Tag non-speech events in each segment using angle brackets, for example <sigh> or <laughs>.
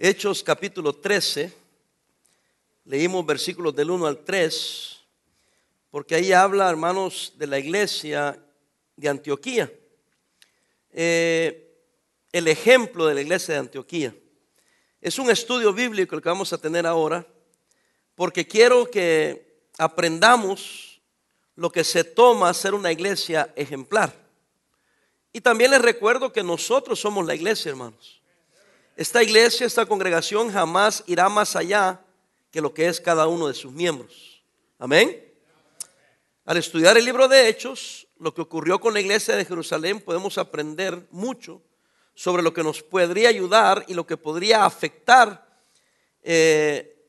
Hechos capítulo 13, leímos versículos del 1 al 3, porque ahí habla, hermanos, de la iglesia de Antioquía. Eh, el ejemplo de la iglesia de Antioquía. Es un estudio bíblico el que vamos a tener ahora, porque quiero que aprendamos lo que se toma ser una iglesia ejemplar. Y también les recuerdo que nosotros somos la iglesia, hermanos. Esta iglesia, esta congregación jamás irá más allá que lo que es cada uno de sus miembros. Amén. Al estudiar el libro de Hechos, lo que ocurrió con la iglesia de Jerusalén, podemos aprender mucho sobre lo que nos podría ayudar y lo que podría afectar eh,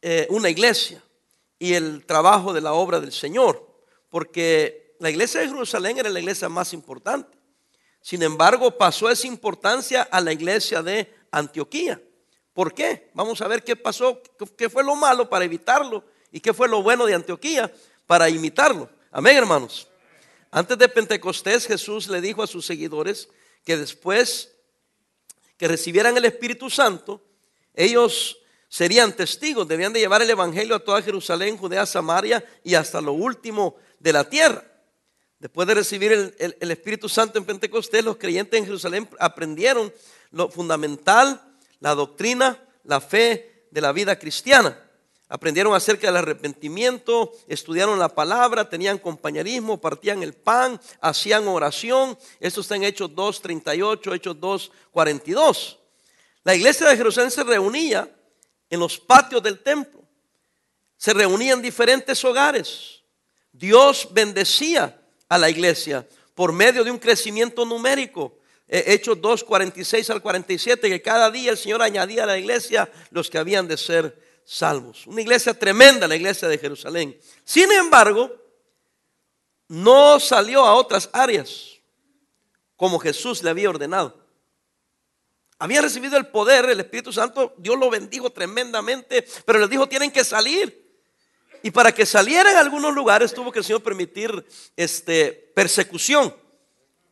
eh, una iglesia y el trabajo de la obra del Señor. Porque la iglesia de Jerusalén era la iglesia más importante. Sin embargo, pasó esa importancia a la iglesia de Antioquía. ¿Por qué? Vamos a ver qué pasó, qué fue lo malo para evitarlo y qué fue lo bueno de Antioquía para imitarlo. Amén, hermanos. Antes de Pentecostés, Jesús le dijo a sus seguidores que después que recibieran el Espíritu Santo, ellos serían testigos, debían de llevar el Evangelio a toda Jerusalén, Judea, Samaria y hasta lo último de la tierra. Después de recibir el, el Espíritu Santo en Pentecostés, los creyentes en Jerusalén aprendieron lo fundamental, la doctrina, la fe de la vida cristiana. Aprendieron acerca del arrepentimiento, estudiaron la palabra, tenían compañerismo, partían el pan, hacían oración. Esto está en Hechos 2.38, Hechos 2.42. La iglesia de Jerusalén se reunía en los patios del templo. Se reunía en diferentes hogares. Dios bendecía a la iglesia por medio de un crecimiento numérico. Eh, Hechos 2, 46 al 47, que cada día el Señor añadía a la iglesia los que habían de ser salvos. Una iglesia tremenda, la iglesia de Jerusalén. Sin embargo, no salió a otras áreas como Jesús le había ordenado. Había recibido el poder, el Espíritu Santo, Dios lo bendijo tremendamente, pero les dijo, tienen que salir. Y para que salieran a algunos lugares tuvo que el Señor permitir este, persecución.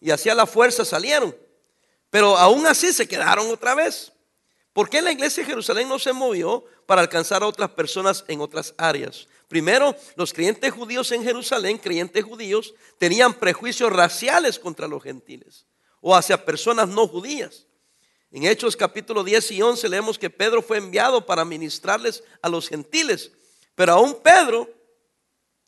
Y hacia la fuerza salieron. Pero aún así se quedaron otra vez. ¿Por qué la iglesia de Jerusalén no se movió para alcanzar a otras personas en otras áreas? Primero, los creyentes judíos en Jerusalén, creyentes judíos, tenían prejuicios raciales contra los gentiles o hacia personas no judías. En Hechos capítulo 10 y 11 leemos que Pedro fue enviado para ministrarles a los gentiles. Pero aún Pedro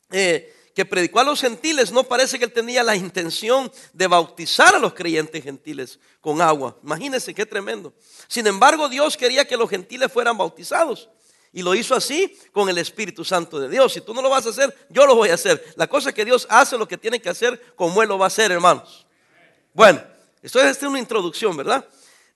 eh, que predicó a los gentiles, no parece que él tenía la intención de bautizar a los creyentes gentiles con agua. Imagínense qué tremendo. Sin embargo, Dios quería que los gentiles fueran bautizados. Y lo hizo así con el Espíritu Santo de Dios. Si tú no lo vas a hacer, yo lo voy a hacer. La cosa es que Dios hace lo que tiene que hacer como Él lo va a hacer, hermanos. Bueno, esto es una introducción, ¿verdad?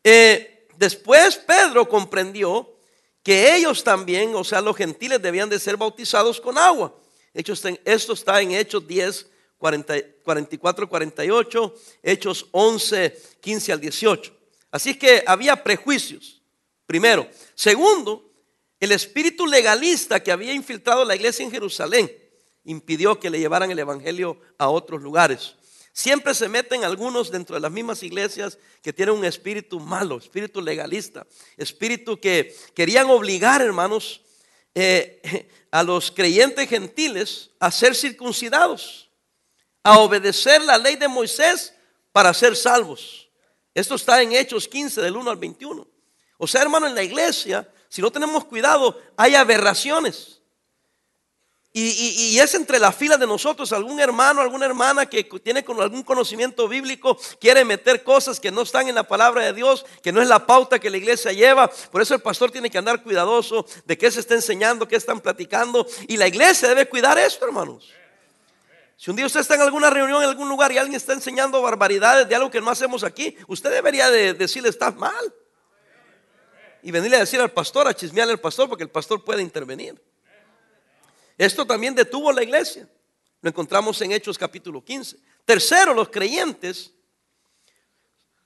Eh, después Pedro comprendió que ellos también, o sea, los gentiles debían de ser bautizados con agua. Esto está en Hechos 10, 44, 48, Hechos 11, 15 al 18. Así que había prejuicios, primero. Segundo, el espíritu legalista que había infiltrado la iglesia en Jerusalén impidió que le llevaran el Evangelio a otros lugares. Siempre se meten algunos dentro de las mismas iglesias que tienen un espíritu malo, espíritu legalista, espíritu que querían obligar, hermanos, eh, <laughs> a los creyentes gentiles a ser circuncidados, a obedecer la ley de Moisés para ser salvos. Esto está en Hechos 15 del 1 al 21. O sea, hermano, en la iglesia, si no tenemos cuidado, hay aberraciones. Y, es entre la fila de nosotros algún hermano, alguna hermana que tiene con algún conocimiento bíblico, quiere meter cosas que no están en la palabra de Dios, que no es la pauta que la iglesia lleva. Por eso el pastor tiene que andar cuidadoso de qué se está enseñando, qué están platicando. Y la iglesia debe cuidar esto, hermanos. Si un día usted está en alguna reunión, en algún lugar y alguien está enseñando barbaridades de algo que no hacemos aquí, usted debería de decirle, estás mal. Y venirle a decir al pastor, a chismearle al pastor, porque el pastor puede intervenir. Esto también detuvo la iglesia. Lo encontramos en Hechos capítulo 15. Tercero, los creyentes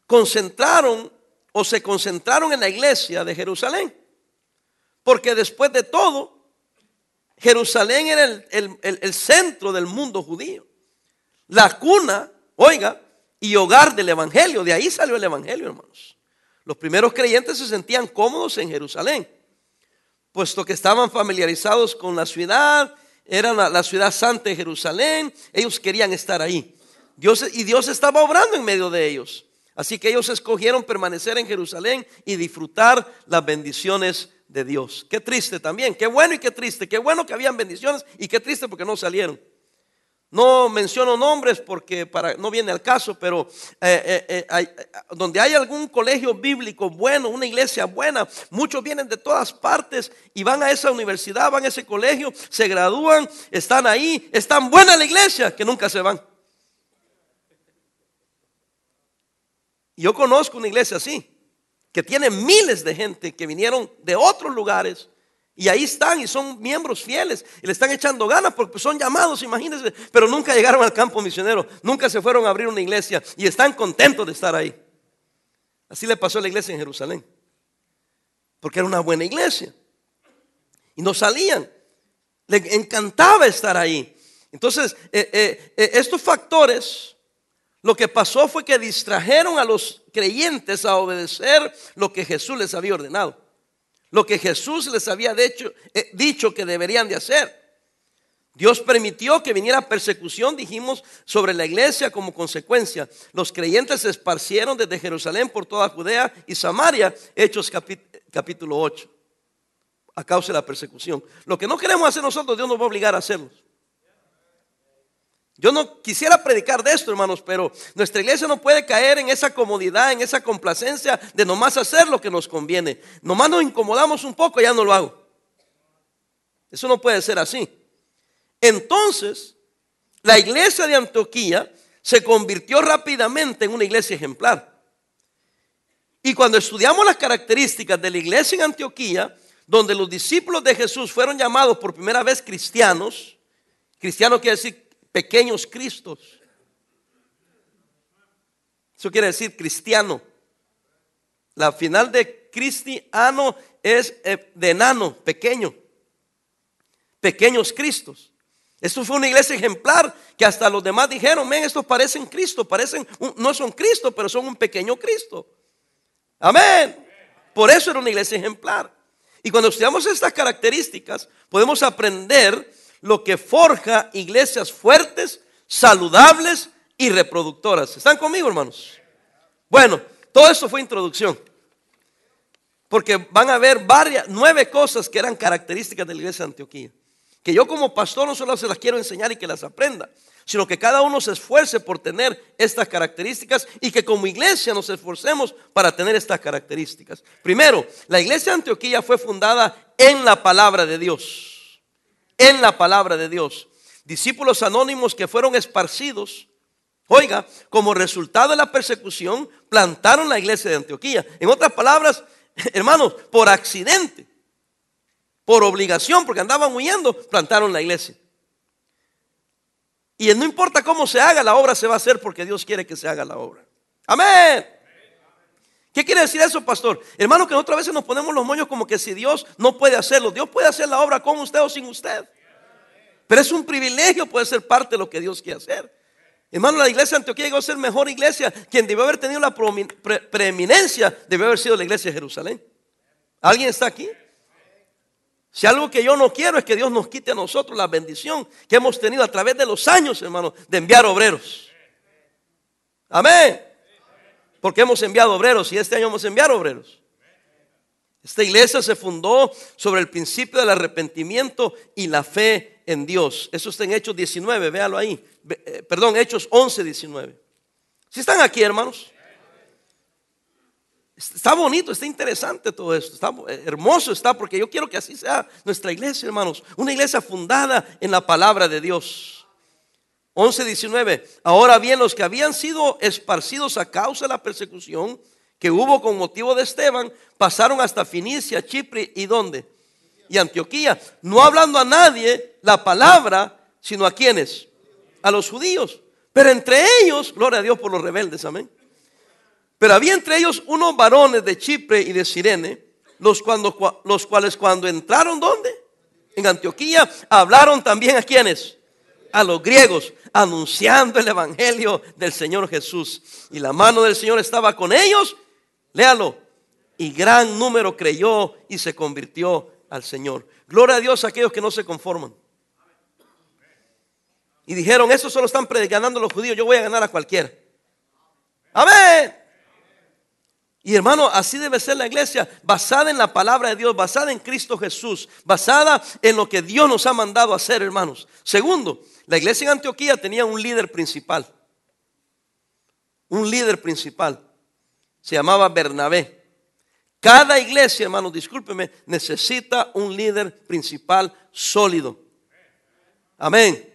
concentraron o se concentraron en la iglesia de Jerusalén. Porque después de todo, Jerusalén era el, centro del mundo judío. La cuna, oiga, y hogar del Evangelio. De ahí salió el Evangelio, hermanos. Los primeros creyentes se sentían cómodos en Jerusalén, puesto que estaban familiarizados con la ciudad, era la, ciudad santa de Jerusalén, ellos querían estar ahí. Dios, y Dios estaba obrando en medio de ellos. Así que ellos escogieron permanecer en Jerusalén y disfrutar las bendiciones de Dios. Qué triste también, qué bueno y qué triste. Qué bueno que habían bendiciones y qué triste porque no salieron. No menciono nombres porque para, no viene al caso, pero eh, eh, eh, donde hay algún colegio bíblico bueno, una iglesia buena, muchos vienen de todas partes y van a esa universidad, van a ese colegio, se gradúan, están ahí, es tan buena la iglesia que nunca se van. Yo conozco una iglesia así, que tiene miles de gente que vinieron de otros lugares y ahí están y son miembros fieles y le están echando ganas porque son llamados, imagínense, pero nunca llegaron al campo misionero, nunca se fueron a abrir una iglesia y están contentos de estar ahí. Así le pasó a la iglesia en Jerusalén, porque era una buena iglesia y no salían. Le encantaba estar ahí. Entonces, eh, eh, eh, estos factores lo que pasó fue que distrajeron a los creyentes a obedecer lo que Jesús les había ordenado. Lo que Jesús les había dicho, eh, dicho que deberían de hacer. Dios permitió que viniera persecución, dijimos, sobre la iglesia como consecuencia. Los creyentes se esparcieron desde Jerusalén por toda Judea y Samaria, Hechos capítulo 8, a causa de la persecución. Lo que no queremos hacer nosotros, Dios nos va a obligar a hacerlo. Yo no quisiera predicar de esto, hermanos, pero nuestra iglesia no puede caer en esa comodidad, en esa complacencia de nomás hacer lo que nos conviene. Nomás nos incomodamos un poco, ya no lo hago. Eso no puede ser así. Entonces, la iglesia de Antioquía se convirtió rápidamente en una iglesia ejemplar. Y cuando estudiamos las características de la iglesia en Antioquía, donde los discípulos de Jesús fueron llamados por primera vez cristianos, cristiano quiere decir pequeños cristos. Eso quiere decir cristiano. La final de cristiano es eh, de enano, pequeño. Pequeños cristos. Esto fue una iglesia ejemplar que hasta los demás dijeron, ven, estos parecen Cristo, parecen, no son Cristo, pero son un pequeño Cristo. Amén. Por eso era una iglesia ejemplar. Y cuando estudiamos estas características, podemos aprender lo que forja iglesias fuertes, saludables y reproductoras. ¿Están conmigo, hermanos? Bueno, todo esto fue introducción. Porque van a ver varias, nueve cosas que eran características de la iglesia de Antioquía. Que yo como pastor no solo se las quiero enseñar y que las aprenda, sino que cada uno se esfuerce por tener estas características y que como iglesia nos esforcemos para tener estas características. Primero, la iglesia de Antioquía fue fundada en la palabra de Dios en la palabra de Dios. Discípulos anónimos que fueron esparcidos, oiga, como resultado de la persecución, plantaron la iglesia de Antioquía. En otras palabras, <laughs> hermanos, por accidente, por obligación, porque andaban huyendo, plantaron la iglesia. Y no importa cómo se haga, la obra se va a hacer porque Dios quiere que se haga la obra. Amén. ¿Qué quiere decir eso, pastor? Hermano, que otra vez nos ponemos los moños como que si Dios no puede hacerlo. Dios puede hacer la obra con usted o sin usted. Pero es un privilegio poder ser parte de lo que Dios quiere hacer. Hermano, la iglesia de Antioquía llegó a ser mejor iglesia. Quien debió haber tenido la preeminencia debió haber sido la iglesia de Jerusalén. ¿Alguien está aquí? Si algo que yo no quiero es que Dios nos quite a nosotros la bendición que hemos tenido a través de los años, hermano, de enviar obreros. Amén porque hemos enviado obreros y este año vamos a enviar obreros. Esta iglesia se fundó sobre el principio del arrepentimiento y la fe en Dios. Eso está en Hechos 19, véalo ahí. Eh, perdón, Hechos 11, 19. Si están aquí, hermanos. Está bonito, está interesante todo esto, está eh, hermoso está porque yo quiero que así sea nuestra iglesia, hermanos, una iglesia fundada en la palabra de Dios. 11, 19. Ahora bien, los que habían sido esparcidos a causa de la persecución que hubo con motivo de Esteban, pasaron hasta Finicia, Chipre y dónde? Y Antioquía, no hablando a nadie la palabra, sino a quienes? A los judíos. Pero entre ellos, gloria a Dios por los rebeldes, amén. Pero había entre ellos unos varones de Chipre y de Sirene, los, cuando, los cuales cuando entraron, ¿dónde? En Antioquía, hablaron también a quienes? A los griegos anunciando el Evangelio del Señor Jesús. Y la mano del Señor estaba con ellos, léalo, y gran número creyó y se convirtió al Señor. Gloria a Dios a aquellos que no se conforman. Y dijeron, eso solo están predicando los judíos, yo voy a ganar a cualquiera. Amén. Y hermano, así debe ser la iglesia, basada en la palabra de Dios, basada en Cristo Jesús, basada en lo que Dios nos ha mandado a hacer, hermanos. Segundo, la iglesia en Antioquía tenía un líder principal. Un líder principal. Se llamaba Bernabé. Cada iglesia, hermanos, discúlpeme, necesita un líder principal sólido. Amén.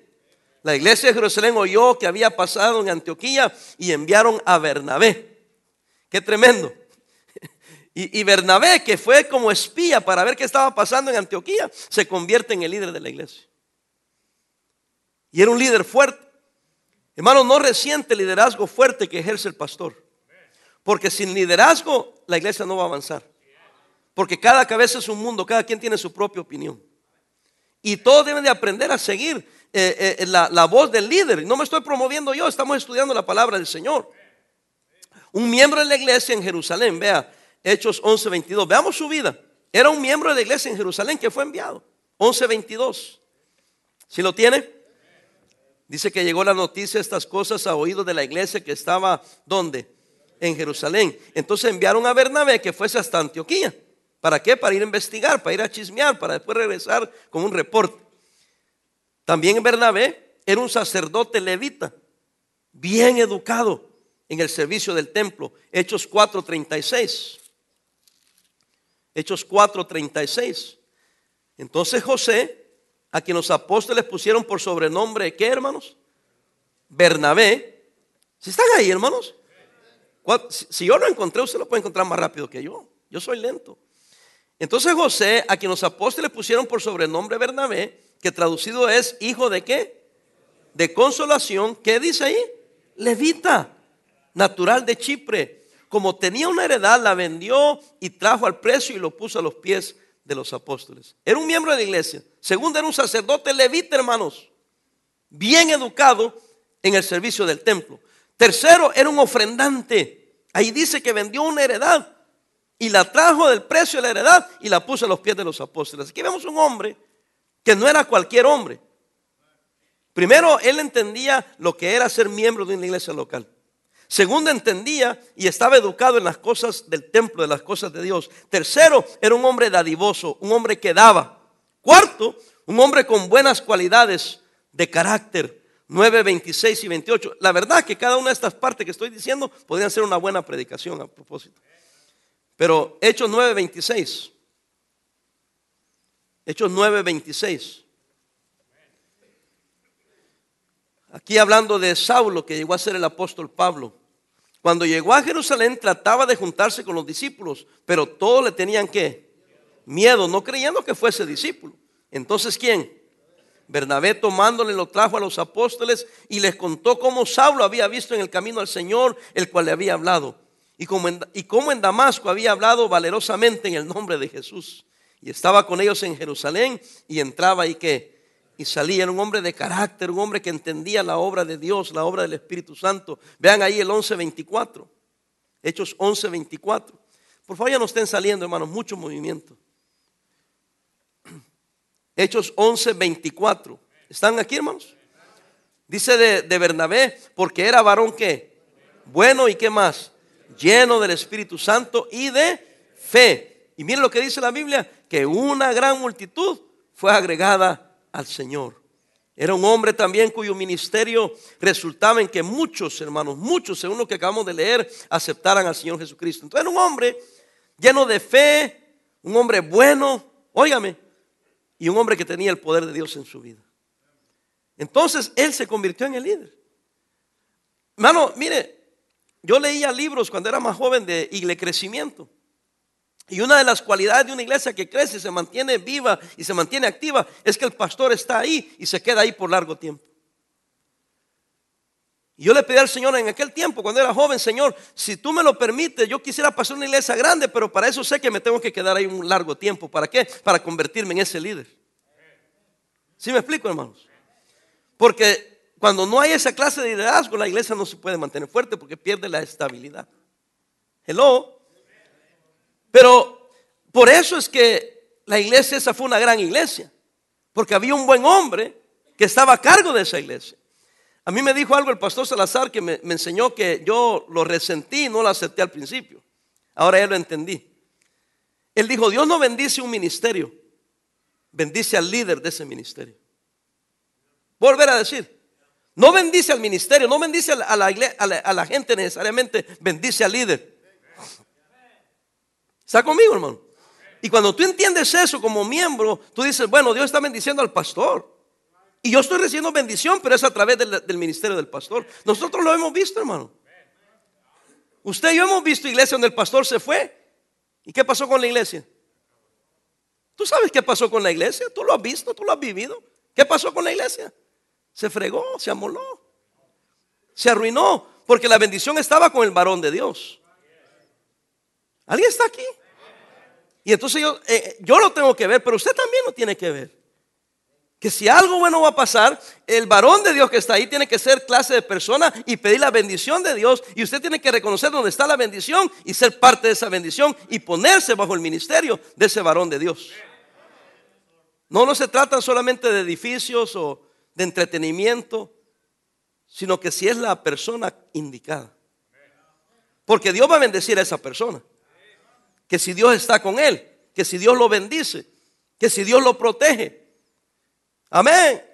La iglesia de Jerusalén oyó que había pasado en Antioquía y enviaron a Bernabé. Qué tremendo. <laughs> Y, Bernabé, que fue como espía para ver qué estaba pasando en Antioquía, se convierte en el líder de la iglesia. Y era un líder fuerte. Hermano, no resiente el liderazgo fuerte que ejerce el pastor. Porque sin liderazgo la iglesia no va a avanzar. Porque cada cabeza es un mundo, cada quien tiene su propia opinión. Y todos deben de aprender a seguir eh, eh, la, la voz del líder. No me estoy promoviendo yo, estamos estudiando la palabra del Señor. Un miembro de la iglesia en Jerusalén, vea, Hechos 11:22, veamos su vida. Era un miembro de la iglesia en Jerusalén que fue enviado. 11:22. ¿Si lo tiene? Dice que llegó la noticia de estas cosas a oídos de la iglesia que estaba, ¿dónde? en Jerusalén. Entonces enviaron a Bernabé que fuese hasta Antioquía. ¿Para qué? Para ir a investigar, para ir a chismear, para después regresar con un reporte. También Bernabé era un sacerdote levita, bien educado en el servicio del templo. Hechos 4:36. Hechos 4:36. Entonces José, a quien los apóstoles pusieron por sobrenombre, ¿qué hermanos? Bernabé. ¿Si están ahí, hermanos? Si yo lo encontré, usted lo puede encontrar más rápido que yo. Yo soy lento. Entonces José, a quien los apóstoles pusieron por sobrenombre Bernabé, que traducido es hijo de qué? De consolación. ¿Qué dice ahí? Levita, natural de Chipre. Como tenía una heredad, la vendió y trajo al precio y lo puso a los pies de los apóstoles. Era un miembro de la iglesia. Segundo, era un sacerdote levita, hermanos. Bien educado en el servicio del templo. Tercero, era un ofrendante. Ahí dice que vendió una heredad y la trajo del precio de la heredad y la puso a los pies de los apóstoles. Aquí vemos un hombre que no era cualquier hombre. Primero, él entendía lo que era ser miembro de una iglesia local. Segundo, entendía y estaba educado en las cosas del templo, de las cosas de Dios. Tercero, era un hombre dadivoso, un hombre que daba. Cuarto, un hombre con buenas cualidades de carácter, 9, 26 y 28. La verdad que cada una de estas partes que estoy diciendo podrían ser una buena predicación a propósito. Pero Hechos 9, 26. Hechos 9, 26. Aquí hablando de Saulo, que llegó a ser el apóstol Pablo. Cuando llegó a Jerusalén trataba de juntarse con los discípulos, pero todos le tenían que miedo, no creyendo que fuese discípulo. Entonces, ¿quién? Bernabé tomándole lo trajo a los apóstoles y les contó cómo Saulo había visto en el camino al Señor, el cual le había hablado. Y cómo en, y en Damasco había hablado valerosamente en el nombre de Jesús. Y estaba con ellos en Jerusalén y entraba y que y salía. Un hombre de carácter, un hombre que entendía la obra de Dios, la obra del Espíritu Santo. Vean ahí el 11.24. Hechos 11.24. Por favor ya no estén saliendo, hermanos, mucho movimiento. <clears throat> Hechos 11, 24. ¿Están aquí, hermanos? Dice de, Bernabé, porque era varón que bueno y qué más, lleno del Espíritu Santo y de fe. Y miren lo que dice la Biblia, que una gran multitud fue agregada al Señor. Era un hombre también cuyo ministerio resultaba en que muchos hermanos, muchos, según lo que acabamos de leer, aceptaran al Señor Jesucristo. Entonces era un hombre lleno de fe, un hombre bueno, óigame, y un hombre que tenía el poder de Dios en su vida. Entonces él se convirtió en el líder. Hermano, mire, yo leía libros cuando era más joven de iglesia crecimiento. Y una de las cualidades de una iglesia que crece, se mantiene viva y se mantiene activa, es que el pastor está ahí y se queda ahí por largo tiempo. Y yo le pedí al Señor en aquel tiempo, cuando era joven, Señor, si tú me lo permites, yo quisiera pasar una iglesia grande, pero para eso sé que me tengo que quedar ahí un largo tiempo. ¿Para qué? Para convertirme en ese líder. ¿Sí me explico, hermanos? Porque cuando no hay esa clase de liderazgo, la iglesia no se puede mantener fuerte porque pierde la estabilidad. Hello. Pero por eso es que la iglesia esa fue una gran iglesia, porque había un buen hombre que estaba a cargo de esa iglesia. A mí me dijo algo el pastor Salazar que me, enseñó que yo lo resentí y no lo acepté al principio. Ahora ya lo entendí. Él dijo, Dios no bendice un ministerio, bendice al líder de ese ministerio. Volver a decir, no bendice al ministerio, no bendice a la, a la, gente necesariamente, bendice al líder. ¿Está conmigo, hermano? Y cuando tú entiendes eso como miembro, tú dices, bueno, Dios está bendiciendo al pastor. Y yo estoy recibiendo bendición, pero es a través del, ministerio del pastor. Nosotros lo hemos visto, hermano. Usted y yo hemos visto iglesia donde el pastor se fue. ¿Y qué pasó con la iglesia? ¿Tú sabes qué pasó con la iglesia? ¿Tú lo has visto? ¿Tú lo has vivido? ¿Qué pasó con la iglesia? Se fregó, se amoló, se arruinó, porque la bendición estaba con el varón de Dios. ¿Alguien está aquí? Y entonces yo, eh, yo lo tengo que ver, pero usted también lo tiene que ver que si algo bueno va a pasar, el varón de Dios que está ahí tiene que ser clase de persona y pedir la bendición de Dios. Y usted tiene que reconocer dónde está la bendición y ser parte de esa bendición y ponerse bajo el ministerio de ese varón de Dios. No, no se trata solamente de edificios o de entretenimiento, sino que si es la persona indicada. Porque Dios va a bendecir a esa persona. Que si Dios está con él, que si Dios lo bendice, que si Dios lo protege, Amén.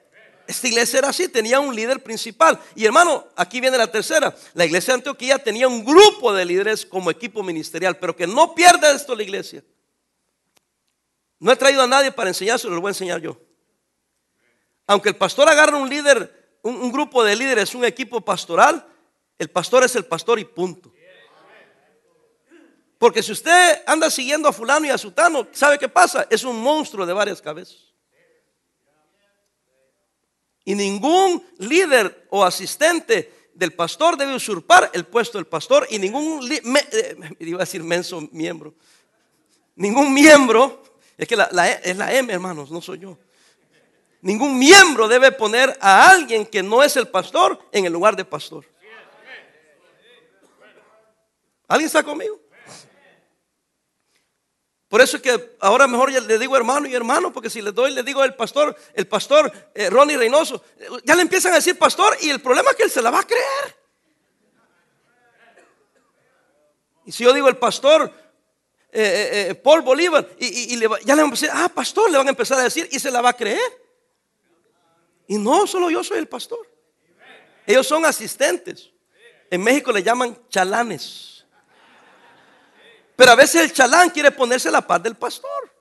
Esta iglesia era así, tenía un líder principal. Y hermano, aquí viene la tercera. La iglesia de Antioquía tenía un grupo de líderes como equipo ministerial, pero que no pierda esto la iglesia. No he traído a nadie para enseñárselo, lo voy a enseñar yo. Aunque el pastor agarra un líder, un, un grupo de líderes, un equipo pastoral, el pastor es el pastor y punto. Porque si usted anda siguiendo a fulano y a sutano, ¿sabe qué pasa? Es un monstruo de varias cabezas. Y ningún líder o asistente del pastor debe usurpar el puesto del pastor y ningún, eh, <laughs> iba a decir menso miembro, ningún miembro, es que la, es la M hermanos, no soy yo. Ningún miembro debe poner a alguien que no es el pastor en el lugar de pastor. ¿Alguien está conmigo? Por eso es que ahora mejor ya le digo hermano y hermano, porque si le doy, le digo el pastor, el pastor eh, Ronnie Reynoso, ya le empiezan a decir pastor y el problema es que él se la va a creer. Y si yo digo el pastor eh, eh, Paul Bolívar, y, ya le van a decir, ah, pastor, le van a empezar a decir y se la va a creer. Y no, solo yo soy el pastor. Ellos son asistentes. En México le llaman chalanes. Pero a veces el chalán quiere ponerse la paz del pastor.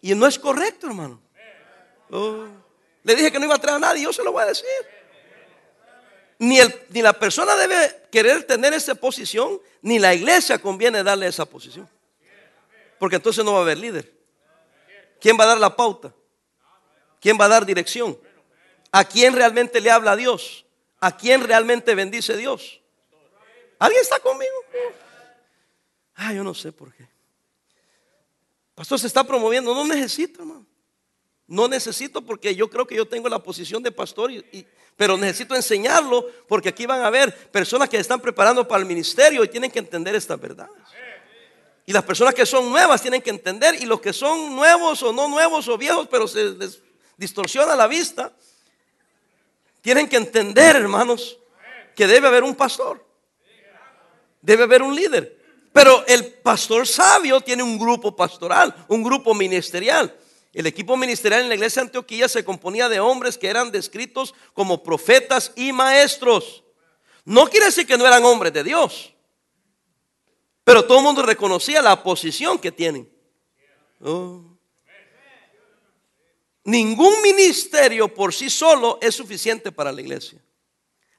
Y no es correcto, hermano. Oh. Le dije que no iba a traer a nadie, yo se lo voy a decir. Ni, el, ni la persona debe querer tener esa posición, ni la iglesia conviene darle esa posición. Porque entonces no va a haber líder. ¿Quién va a dar la pauta? ¿Quién va a dar dirección? ¿A quién realmente le habla a Dios? ¿A quién realmente bendice Dios? ¿Alguien está conmigo? Ah, yo no sé por qué. Pastor se está promoviendo. No necesito, hermano. No necesito porque yo creo que yo tengo la posición de pastor, y, pero necesito enseñarlo porque aquí van a haber personas que están preparando para el ministerio y tienen que entender estas verdades. Y las personas que son nuevas tienen que entender y los que son nuevos o no nuevos o viejos, pero se les distorsiona la vista, tienen que entender, hermanos, que debe haber un pastor. Debe haber un líder. Pero el pastor sabio tiene un grupo pastoral, un grupo ministerial. El equipo ministerial en la iglesia de Antioquía se componía de hombres que eran descritos como profetas y maestros. No quiere decir que no eran hombres de Dios, pero todo el mundo reconocía la posición que tienen. Oh. Ningún ministerio por sí solo es suficiente para la iglesia.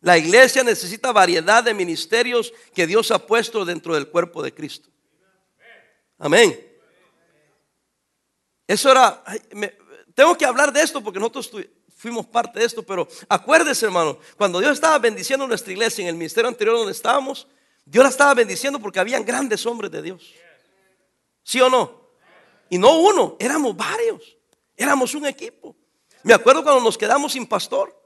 La iglesia necesita variedad de ministerios que Dios ha puesto dentro del cuerpo de Cristo. Amén. Eso era, tengo que hablar de esto porque nosotros fuimos parte de esto, pero acuérdese hermano, cuando Dios estaba bendiciendo nuestra iglesia en el ministerio anterior donde estábamos, Dios la estaba bendiciendo porque habían grandes hombres de Dios. ¿Sí o no? Y no uno, éramos varios, éramos un equipo. Me acuerdo cuando nos quedamos sin pastor.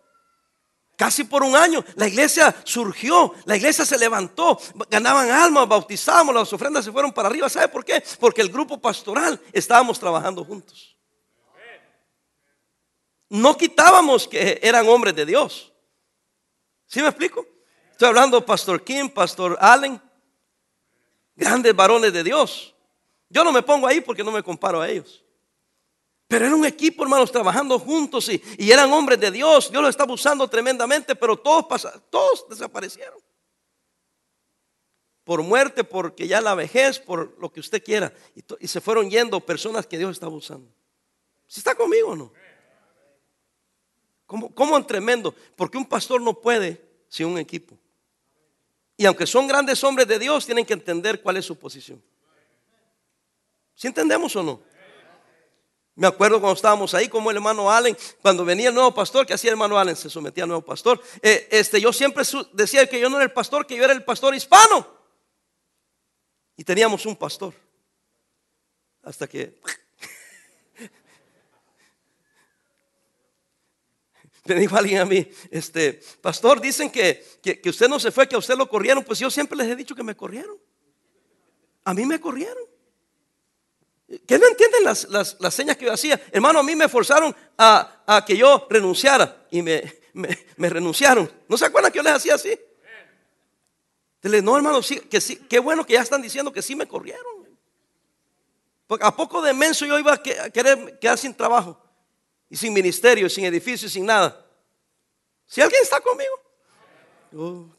Casi por un año la iglesia surgió, la iglesia se levantó, ganaban almas, bautizábamos, las ofrendas se fueron para arriba. ¿Sabe por qué? Porque el grupo pastoral estábamos trabajando juntos. No quitábamos que eran hombres de Dios. ¿Sí me explico? Estoy hablando de Pastor Kim, Pastor Allen, grandes varones de Dios. Yo no me pongo ahí porque no me comparo a ellos. Pero era un equipo, hermanos, trabajando juntos y, eran hombres de Dios. Dios los estaba usando tremendamente, pero todos, todos desaparecieron. Por muerte, porque ya la vejez, por lo que usted quiera. Y, se fueron yendo personas que Dios estaba usando. ¿Si está conmigo o no? ¿Cómo, ¿Cómo en tremendo? Porque un pastor no puede sin un equipo. Y aunque son grandes hombres de Dios, tienen que entender cuál es su posición. ¿Si entendemos o no? Me acuerdo cuando estábamos ahí como el hermano Allen, cuando venía el nuevo pastor, que hacía el hermano Allen, se sometía al nuevo pastor. Eh, este, yo siempre decía que yo no era el pastor, que yo era el pastor hispano. Y teníamos un pastor. Hasta que <laughs> me dijo alguien a mí, este, pastor, dicen que, que, usted no se fue, que a usted lo corrieron. Pues yo siempre les he dicho que me corrieron. A mí me corrieron. Que no entienden las, señas que yo hacía. Hermano, a mí me forzaron a, que yo renunciara y me, renunciaron. ¿No se acuerdan que yo les hacía así? no, hermano, sí, que sí, qué bueno que ya están diciendo que sí me corrieron. Porque a poco de menso yo iba a querer quedar sin trabajo y sin ministerio, sin edificio, sin nada. Si alguien está conmigo, oh,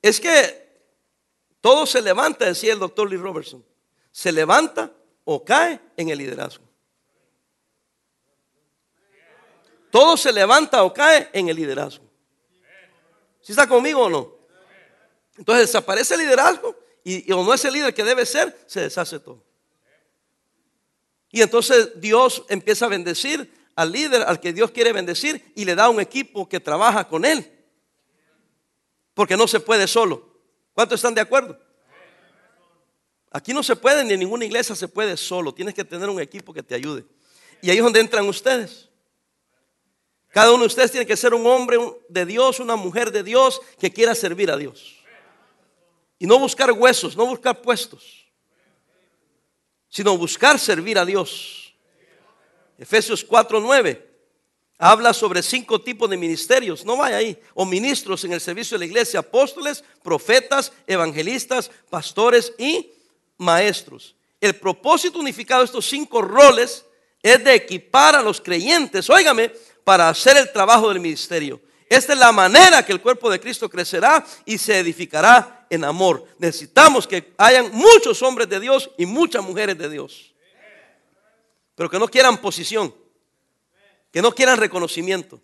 es que todo se levanta, decía el doctor Lee Robertson se levanta o cae en el liderazgo. Todo se levanta o cae en el liderazgo. ¿Si está conmigo o no? Entonces desaparece el liderazgo y, o no es el líder que debe ser, se deshace todo. Y entonces Dios empieza a bendecir al líder, al que Dios quiere bendecir, y le da un equipo que trabaja con él. Porque no se puede solo. ¿Cuántos están de acuerdo? Aquí no se puede, ni en ninguna iglesia se puede solo. Tienes que tener un equipo que te ayude. Y ahí es donde entran ustedes. Cada uno de ustedes tiene que ser un hombre de Dios, una mujer de Dios que quiera servir a Dios. Y no buscar huesos, no buscar puestos, sino buscar servir a Dios. Efesios 4:9 habla sobre cinco tipos de ministerios, no vaya ahí, o ministros en el servicio de la iglesia, apóstoles, profetas, evangelistas, pastores y maestros. El propósito unificado de estos cinco roles es de equipar a los creyentes, óigame, para hacer el trabajo del ministerio. Esta es la manera que el cuerpo de Cristo crecerá y se edificará en amor. Necesitamos que hayan muchos hombres de Dios y muchas mujeres de Dios. Pero que no quieran posición, que no quieran reconocimiento.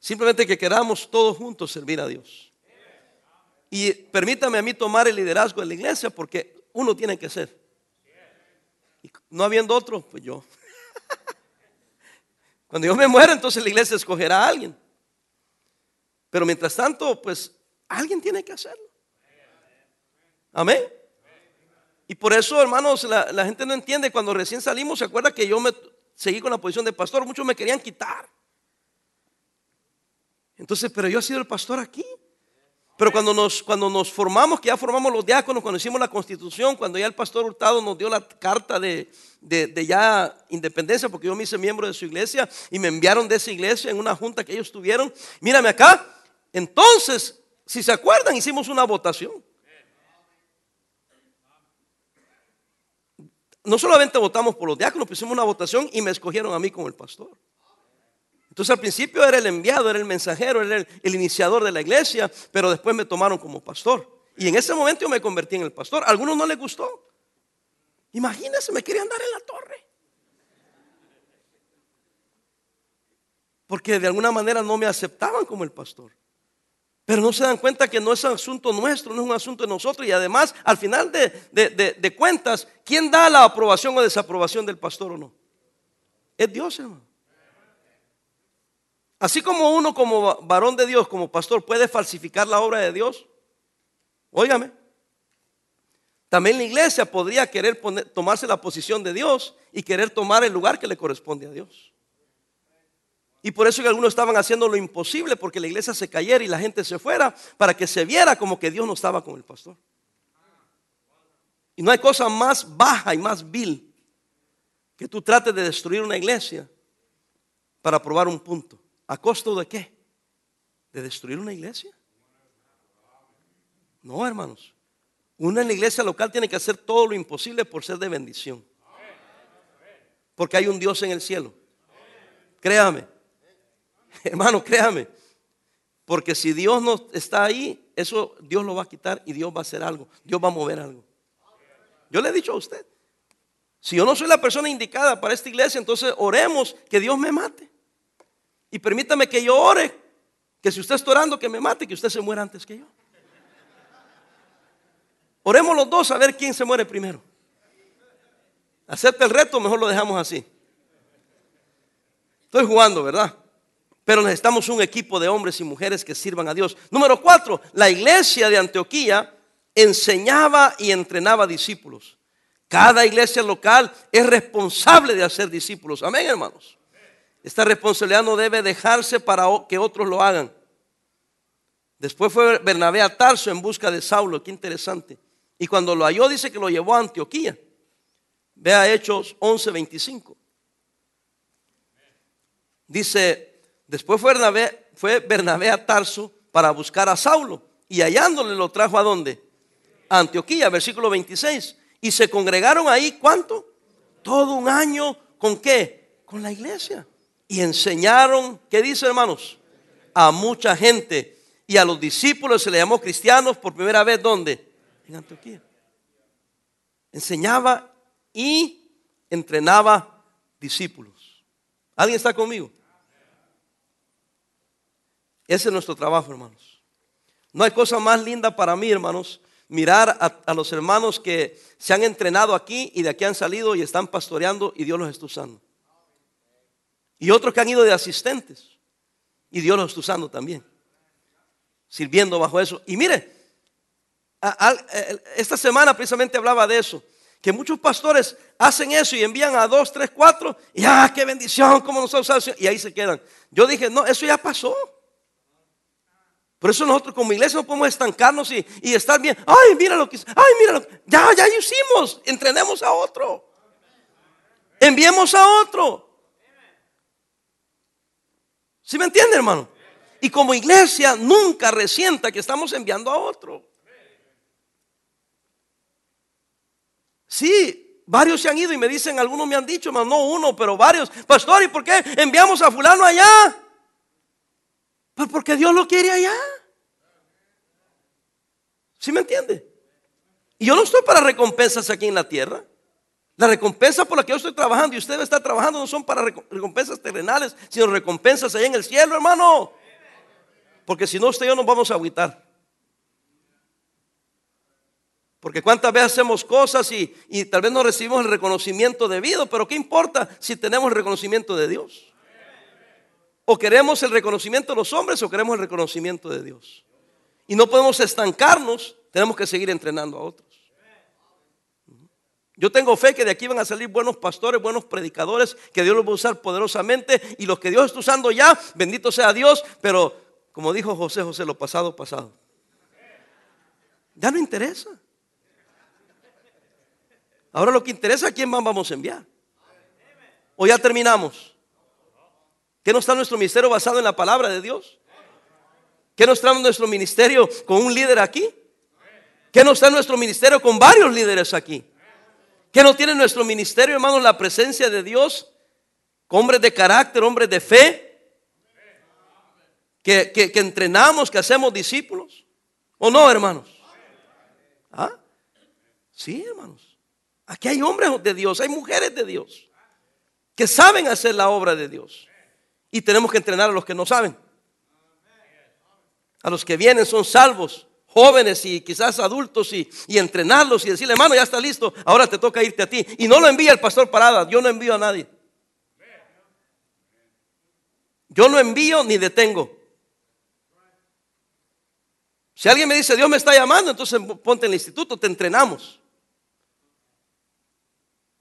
Simplemente que queramos todos juntos servir a Dios. Y permítame a mí tomar el liderazgo de la iglesia porque uno tiene que ser. Y no habiendo otro, pues yo. <laughs> Cuando yo me muera, entonces la iglesia escogerá a alguien. Pero mientras tanto, pues alguien tiene que hacerlo. Amén. Y por eso, hermanos, la, la, gente no entiende. Cuando recién salimos, se acuerda que yo me seguí con la posición de pastor. Muchos me querían quitar. Entonces, pero yo he sido el pastor aquí. Pero cuando nos, cuando nos formamos, que ya formamos los diáconos, cuando hicimos la constitución, cuando ya el pastor Hurtado nos dio la carta de, de, ya independencia, porque yo me hice miembro de su iglesia y me enviaron de esa iglesia en una junta que ellos tuvieron. Mírame acá. Entonces, si se acuerdan, hicimos una votación. No solamente votamos por los diáconos, hicimos una votación y me escogieron a mí como el pastor. Entonces al principio era el enviado, era el mensajero, era el, iniciador de la iglesia, pero después me tomaron como pastor. Y en ese momento yo me convertí en el pastor. A algunos no les gustó. Imagínense, me querían dar en la torre. Porque de alguna manera no me aceptaban como el pastor. Pero no se dan cuenta que no es asunto nuestro, no es un asunto de nosotros. Y además, al final de, de cuentas, ¿quién da la aprobación o desaprobación del pastor o no? Es Dios, hermano. Así como uno como varón de Dios, como pastor, puede falsificar la obra de Dios, óigame, también la iglesia podría querer tomarse la posición de Dios y querer tomar el lugar que le corresponde a Dios. Y por eso que algunos estaban haciendo lo imposible porque la iglesia se cayera y la gente se fuera para que se viera como que Dios no estaba con el pastor. Y no hay cosa más baja y más vil que tú trates de destruir una iglesia para probar un punto. ¿A costo de qué? ¿De destruir una iglesia? No, hermanos. Una en la iglesia local tiene que hacer todo lo imposible por ser de bendición. Porque hay un Dios en el cielo. Créame. <laughs> Hermano, créame. Porque si Dios no está ahí, eso Dios lo va a quitar y Dios va a hacer algo. Dios va a mover algo. Yo le he dicho a usted, si yo no soy la persona indicada para esta iglesia, entonces oremos que Dios me mate. Y permítame que yo ore, que si usted está orando, que me mate, que usted se muera antes que yo. Oremos los dos a ver quién se muere primero. Acepta el reto, mejor lo dejamos así. Estoy jugando, ¿verdad? Pero necesitamos un equipo de hombres y mujeres que sirvan a Dios. Número cuatro, la iglesia de Antioquía enseñaba y entrenaba discípulos. Cada iglesia local es responsable de hacer discípulos. Amén, hermanos. Esta responsabilidad no debe dejarse para que otros lo hagan. Después fue Bernabé a Tarso en busca de Saulo. Qué interesante. Y cuando lo halló, dice que lo llevó a Antioquía. Vea Hechos 11:25. Dice, después fue Bernabé, fue Bernabé a Tarso para buscar a Saulo. Y hallándole lo trajo a dónde? A Antioquía, versículo 26. Y se congregaron ahí, ¿cuánto? Todo un año. ¿Con qué? Con la iglesia. Y enseñaron, ¿qué dice hermanos? A mucha gente. Y a los discípulos se le llamó cristianos por primera vez, ¿dónde? En Antioquía. Enseñaba y entrenaba discípulos. ¿Alguien está conmigo? Ese es nuestro trabajo, hermanos. No hay cosa más linda para mí, hermanos, mirar a, los hermanos que se han entrenado aquí y de aquí han salido y están pastoreando y Dios los está usando. Y otros que han ido de asistentes y Dios los está usando también. Sirviendo bajo eso. Y mire, esta semana precisamente hablaba de eso. Que muchos pastores hacen eso y envían a dos, tres, cuatro. Y ah, qué bendición, cómo nos ha usado. Y ahí se quedan. Yo dije, no, eso ya pasó. Por eso nosotros como iglesia no podemos estancarnos y, estar bien. Ay, mira lo que Ay, mira lo que. Ya, ya hicimos. Entrenemos a otro. Enviemos a otro. ¿Sí me entiende, hermano? Y como iglesia nunca resienta que estamos enviando a otro. Sí, varios se han ido y me dicen, algunos me han dicho, no uno, pero varios. Pastor, ¿y por qué enviamos a fulano allá? Pues porque Dios lo quiere allá. ¿Sí me entiende? Y yo no estoy para recompensas aquí en la tierra. La recompensa por la que yo estoy trabajando y usted está trabajando no son para recompensas terrenales, sino recompensas allá en el cielo, hermano. Porque si no, usted y yo nos vamos a agüitar. Porque cuántas veces hacemos cosas y, y, tal vez no recibimos el reconocimiento debido, pero ¿qué importa si tenemos el reconocimiento de Dios? O queremos el reconocimiento de los hombres o queremos el reconocimiento de Dios. Y no podemos estancarnos, tenemos que seguir entrenando a otros. Yo tengo fe que de aquí van a salir buenos pastores, buenos predicadores, que Dios los va a usar poderosamente. Y los que Dios está usando ya, bendito sea Dios, pero como dijo José José, lo pasado, pasado. Ya no interesa. Ahora lo que interesa es quién más vamos a enviar. O ya terminamos. ¿Qué no está nuestro ministerio basado en la palabra de Dios? ¿Qué no está nuestro ministerio con un líder aquí? ¿Qué no está nuestro ministerio con varios líderes aquí? ¿Qué no tiene nuestro ministerio, hermanos, la presencia de Dios? Hombres de carácter, hombres de fe. Que, que, entrenamos, que hacemos discípulos. ¿O no, hermanos? ¿Ah? Sí, hermanos. Aquí hay hombres de Dios, hay mujeres de Dios que saben hacer la obra de Dios. Y tenemos que entrenar a los que no saben. A los que vienen son salvos, jóvenes y quizás adultos y, entrenarlos y decirle, hermano, ya está listo, ahora te toca irte a ti. Y no lo envía el pastor Parada, yo no envío a nadie. Yo no envío ni detengo. Si alguien me dice, Dios me está llamando, entonces ponte en el instituto, te entrenamos.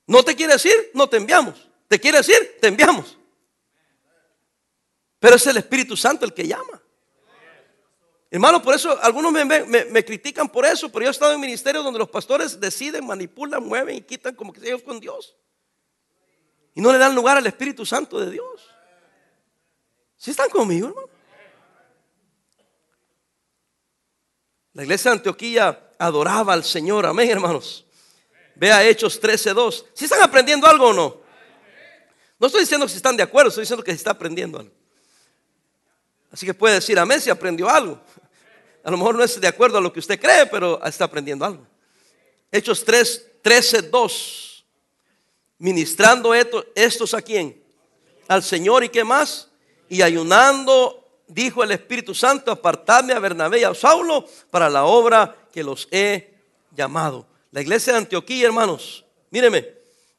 No te quiere decir, no te enviamos. Te quiere decir, te enviamos. Pero es el Espíritu Santo el que llama. Hermano, por eso algunos me, critican por eso, pero yo he estado en ministerios donde los pastores deciden, manipulan, mueven y quitan como que ellos con Dios. Y no le dan lugar al Espíritu Santo de Dios. ¿Sí están conmigo, hermano? La iglesia de Antioquía adoraba al Señor, amén, hermanos. Vea Hechos 13:2. ¿Sí están aprendiendo algo o no? No estoy diciendo que si están de acuerdo, estoy diciendo que se está aprendiendo algo. Así que puede decir amén si aprendió algo. A lo mejor no es de acuerdo a lo que usted cree, pero está aprendiendo algo. Hechos 3, 13, 2. Ministrando estos a quién? Al Señor y qué más? Y ayunando, dijo el Espíritu Santo, apartadme a Bernabé y a Saulo para la obra que los he llamado. La iglesia de Antioquía, hermanos, míreme,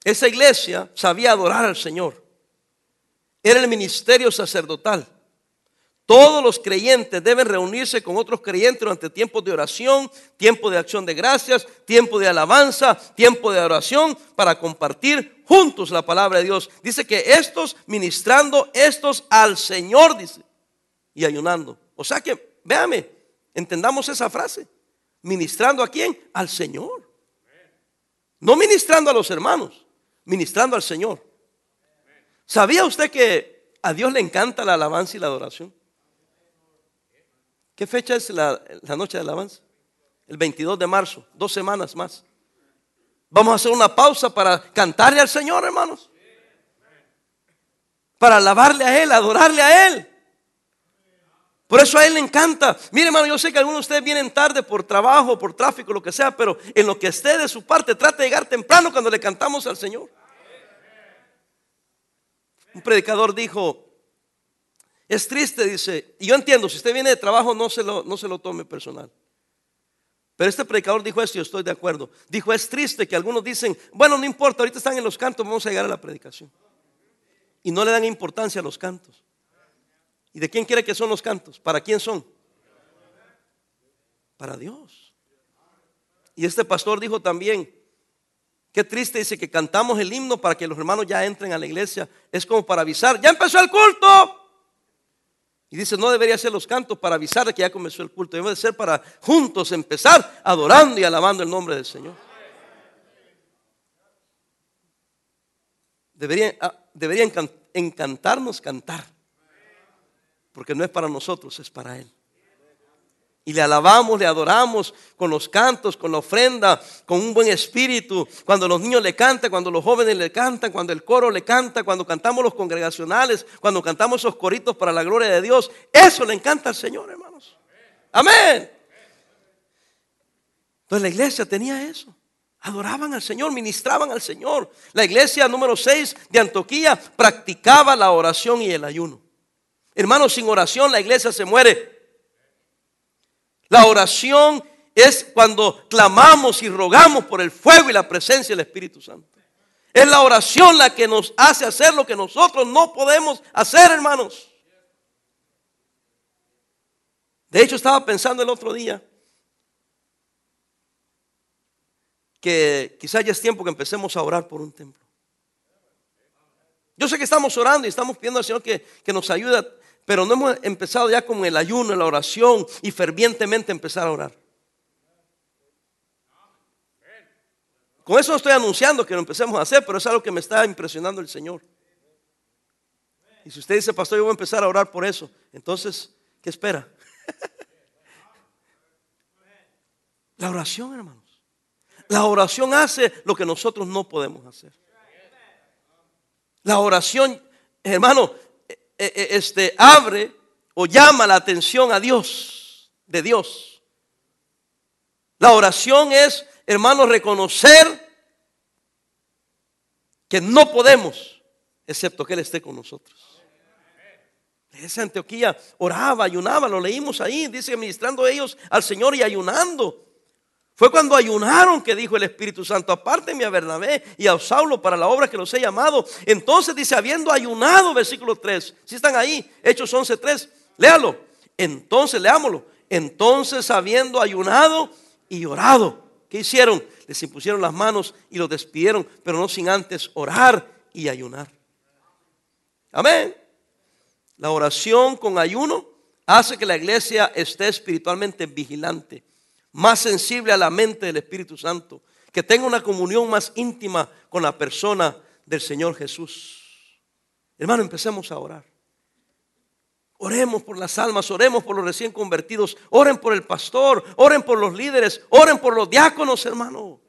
esa iglesia sabía adorar al Señor. Era el ministerio sacerdotal. Todos los creyentes deben reunirse con otros creyentes durante tiempos de oración, tiempo de acción de gracias, tiempo de alabanza, tiempo de oración para compartir juntos la palabra de Dios. Dice que estos ministrando, estos al Señor, dice, y ayunando. O sea que, véame, entendamos esa frase. Ministrando a quién? Al Señor. No ministrando a los hermanos, ministrando al Señor. ¿Sabía usted que a Dios le encanta la alabanza y la adoración? ¿Qué fecha es la, noche de alabanza? El 22 de marzo, dos semanas más. Vamos a hacer una pausa para cantarle al Señor, hermanos. Para alabarle a Él, adorarle a Él. Por eso a Él le encanta. Mire, hermano, yo sé que algunos de ustedes vienen tarde por trabajo, por tráfico, lo que sea, pero en lo que esté de su parte, trate de llegar temprano cuando le cantamos al Señor. Un predicador dijo, es triste, dice, y yo entiendo, si usted viene de trabajo no se lo, no se lo tome personal. Pero este predicador dijo esto y yo estoy de acuerdo. Dijo, es triste que algunos dicen, bueno, no importa, ahorita están en los cantos, vamos a llegar a la predicación. Y no le dan importancia a los cantos. ¿Y de quién quiere que son los cantos? ¿Para quién son? Para Dios. Y este pastor dijo también, qué triste dice que cantamos el himno para que los hermanos ya entren a la iglesia. Es como para avisar, ya empezó el culto. Y dice, no debería ser los cantos para avisar de que ya comenzó el culto, debe ser para juntos empezar adorando y alabando el nombre del Señor. Debería, ah, debería encantarnos cantar, porque no es para nosotros, es para Él. Y le alabamos, le adoramos con los cantos, con la ofrenda, con un buen espíritu. Cuando los niños le cantan, cuando los jóvenes le cantan, cuando el coro le canta, cuando cantamos los congregacionales, cuando cantamos esos coritos para la gloria de Dios. Eso le encanta al Señor, hermanos. Amén. Entonces la iglesia tenía eso. Adoraban al Señor, ministraban al Señor. La iglesia número 6 de Antioquía practicaba la oración y el ayuno. Hermanos, sin oración la iglesia se muere. La oración es cuando clamamos y rogamos por el fuego y la presencia del Espíritu Santo. Es la oración la que nos hace hacer lo que nosotros no podemos hacer, hermanos. De hecho, estaba pensando el otro día que quizás ya es tiempo que empecemos a orar por un templo. Yo sé que estamos orando y estamos pidiendo al Señor que, que nos ayude pero no hemos empezado ya con el ayuno, la oración y fervientemente empezar a orar. Con eso estoy anunciando que lo empecemos a hacer, pero es algo que me está impresionando el Señor. Y si usted dice, pastor, yo voy a empezar a orar por eso, entonces, ¿qué espera? <laughs> la oración, hermanos. La oración hace lo que nosotros no podemos hacer. La oración, hermano, este, abre o llama la atención a Dios, de Dios. La oración es, hermanos, reconocer que no podemos, excepto que Él esté con nosotros. Esa Antioquía oraba, ayunaba, lo leímos ahí, dice, ministrando ellos al Señor y ayunando. Fue cuando ayunaron que dijo el Espíritu Santo, apárteme a Bernabé y a Saulo para la obra que los he llamado. Entonces dice, habiendo ayunado, versículo 3, si están ahí, Hechos 11, 3, léalo. Entonces, leámoslo. Entonces, habiendo ayunado y orado, ¿qué hicieron? Les impusieron las manos y los despidieron, pero no sin antes orar y ayunar. Amén. La oración con ayuno hace que la iglesia esté espiritualmente vigilante, más sensible a la mente del Espíritu Santo, que tenga una comunión más íntima con la persona del Señor Jesús. Hermano, empecemos a orar. Oremos por las almas, oremos por los recién convertidos, oren por el pastor, oren por los líderes, oren por los diáconos, hermano.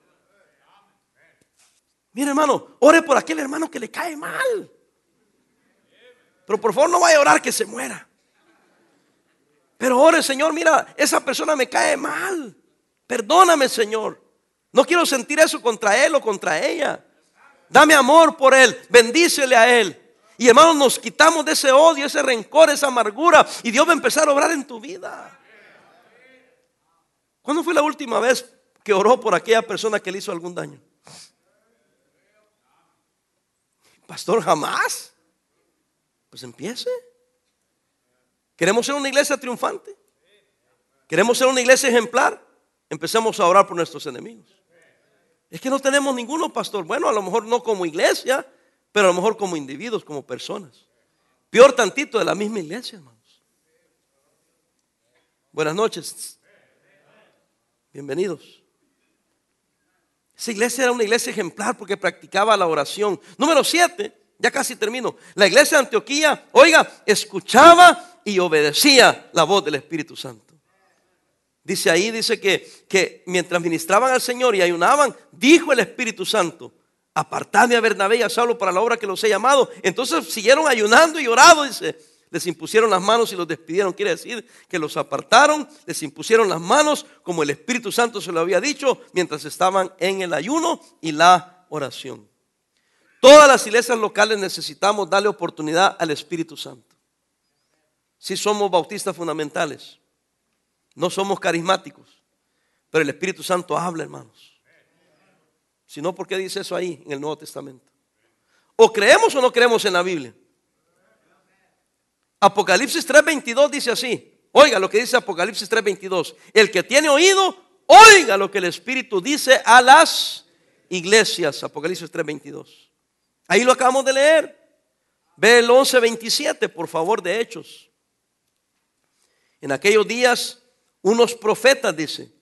Mira, hermano, ore por aquel hermano que le cae mal. Pero por favor no vaya a orar que se muera. Pero ore, Señor, mira, esa persona me cae mal. Perdóname, Señor. No quiero sentir eso contra él o contra ella. Dame amor por él. Bendícele a él. Y hermanos, nos quitamos de ese odio, ese rencor, esa amargura. Y Dios va a empezar a obrar en tu vida. ¿Cuándo fue la última vez que oró por aquella persona que le hizo algún daño? Pastor, jamás. Pues empiece. ¿Queremos ser una iglesia triunfante? ¿Queremos ser una iglesia ejemplar? Empecemos a orar por nuestros enemigos. Es que no tenemos ninguno, pastor. Bueno, a lo mejor no como iglesia, pero a lo mejor como individuos, como personas. Peor tantito de la misma iglesia, hermanos. Buenas noches. Bienvenidos. Esa iglesia era una iglesia ejemplar porque practicaba la oración. Número siete, ya casi termino. La iglesia de Antioquía, oiga, escuchaba y obedecía la voz del Espíritu Santo. Dice ahí, dice que, que mientras ministraban al Señor y ayunaban, dijo el Espíritu Santo, apartadme a Bernabé y a Saulo para la obra que los he llamado. Entonces siguieron ayunando y orando, dice. Les impusieron las manos y los despidieron. Quiere decir que los apartaron, les impusieron las manos como el Espíritu Santo se lo había dicho mientras estaban en el ayuno y la oración. Todas las iglesias locales necesitamos darle oportunidad al Espíritu Santo. Si somos bautistas fundamentales, no somos carismáticos, pero el Espíritu Santo habla, hermanos. Si no, ¿por qué dice eso ahí en el Nuevo Testamento? O creemos o no creemos en la Biblia. Apocalipsis 3:22 dice así. Oiga lo que dice Apocalipsis 3:22. El que tiene oído, oiga lo que el Espíritu dice a las iglesias. Apocalipsis 3:22. Ahí lo acabamos de leer. Ve el 11:27, por favor, de Hechos. En aquellos días, unos profetas, dice,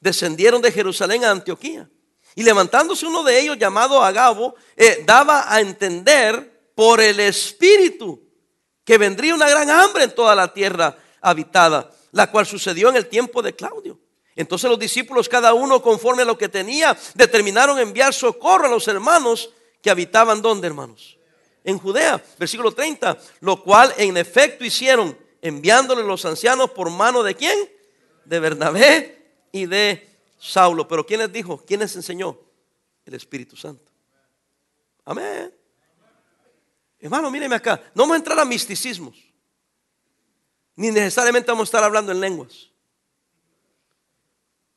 descendieron de Jerusalén a Antioquía. Y levantándose uno de ellos, llamado Agabo, eh, daba a entender por el Espíritu que vendría una gran hambre en toda la tierra habitada, la cual sucedió en el tiempo de Claudio. Entonces los discípulos, cada uno conforme a lo que tenía, determinaron enviar socorro a los hermanos que habitaban donde, hermanos? En Judea, versículo 30, lo cual en efecto hicieron, enviándole los ancianos por mano de quién? De Bernabé y de Saulo. Pero ¿quién les dijo? ¿Quién les enseñó? El Espíritu Santo. Amén. Hermano, míreme acá. No vamos a entrar a misticismos. Ni necesariamente vamos a estar hablando en lenguas.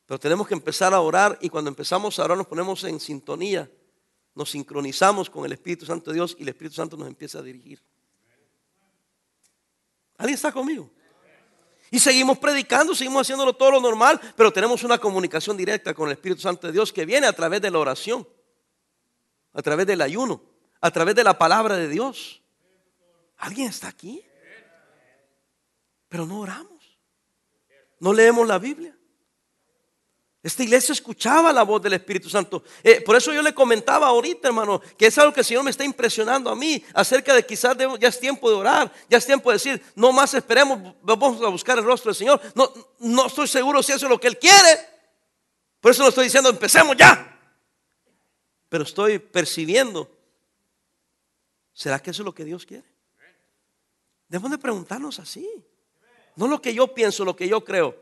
Pero tenemos que empezar a orar y cuando empezamos a orar nos ponemos en sintonía, nos sincronizamos con el Espíritu Santo de Dios y el Espíritu Santo nos empieza a dirigir. ¿Alguien está conmigo? Y seguimos predicando, seguimos haciéndolo todo lo normal, pero tenemos una comunicación directa con el Espíritu Santo de Dios que viene a través de la oración, a través del ayuno a través de la palabra de Dios. ¿Alguien está aquí? Pero no oramos. No leemos la Biblia. Esta iglesia escuchaba la voz del Espíritu Santo. Eh, por eso yo le comentaba ahorita, hermano, que es algo que el Señor me está impresionando a mí acerca de quizás ya es tiempo de orar, ya es tiempo de decir, no más esperemos, vamos a buscar el rostro del Señor. No, no estoy seguro si eso es lo que Él quiere. Por eso no estoy diciendo, empecemos ya. Pero estoy percibiendo ¿Será que eso es lo que Dios quiere? Debemos de preguntarnos así. No lo que yo pienso, lo que yo creo.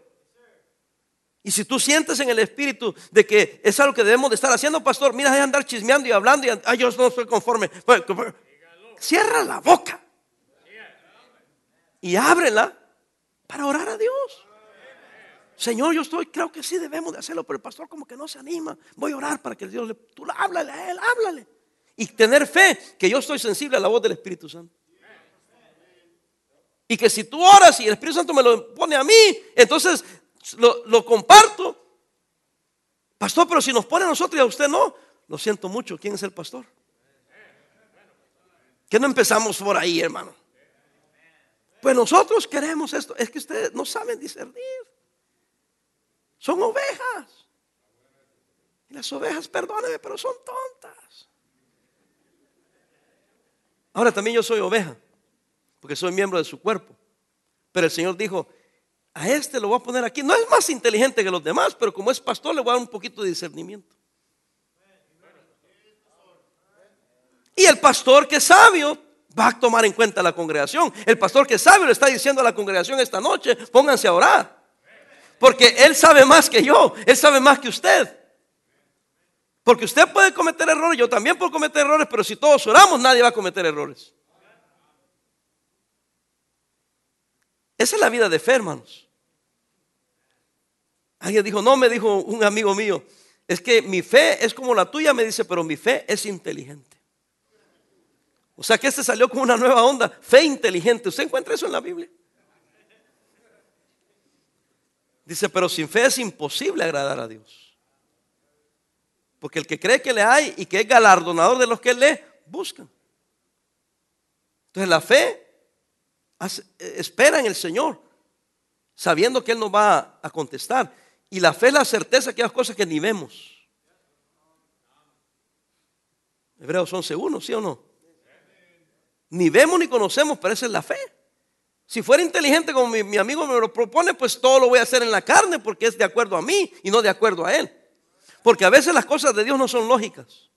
Y si tú sientes en el espíritu de que es algo que debemos de estar haciendo, pastor, mira, de andar chismeando y hablando y ay, yo no estoy conforme. Cierra la boca y ábrela para orar a Dios. Señor, yo estoy, creo que sí debemos de hacerlo, pero el pastor como que no se anima. Voy a orar para que Dios le, tú háblale a él, háblale y tener fe que yo estoy sensible a la voz del Espíritu Santo. Y que si tú oras y el Espíritu Santo me lo pone a mí, entonces lo, comparto. Pastor, pero si nos pone a nosotros y a usted no, lo siento mucho. ¿Quién es el pastor? Que no empezamos por ahí, hermano. Pues nosotros queremos esto. Es que ustedes no saben discernir. Son ovejas. Y las ovejas, perdónenme, pero son tontas. Ahora también yo soy oveja, porque soy miembro de su cuerpo. Pero el Señor dijo, a este lo voy a poner aquí. No es más inteligente que los demás, pero como es pastor le voy a dar un poquito de discernimiento. Y el pastor que es sabio va a tomar en cuenta la congregación. El pastor que es sabio le está diciendo a la congregación esta noche, pónganse a orar. Porque él sabe más que yo, él sabe más que usted. Porque usted puede cometer errores, yo también puedo cometer errores, pero si todos oramos, nadie va a cometer errores. Esa es la vida de fe, hermanos. Alguien dijo, no, me dijo un amigo mío, es que mi fe es como la tuya, me dice, pero mi fe es inteligente. O sea que este salió con una nueva onda, fe inteligente. ¿Usted encuentra eso en la Biblia? Dice, pero sin fe es imposible agradar a Dios. Porque el que cree que le hay y que es galardonador de los que lee, buscan. Entonces la fe espera en el Señor, sabiendo que Él nos va a contestar. Y la fe es la certeza que hay cosas que ni vemos. Hebreos 11.1, ¿sí o no? Ni vemos ni conocemos, pero esa es la fe. Si fuera inteligente como mi, amigo me lo propone, pues todo lo voy a hacer en la carne porque es de acuerdo a mí y no de acuerdo a él. Porque a veces las cosas de Dios no son lógicas.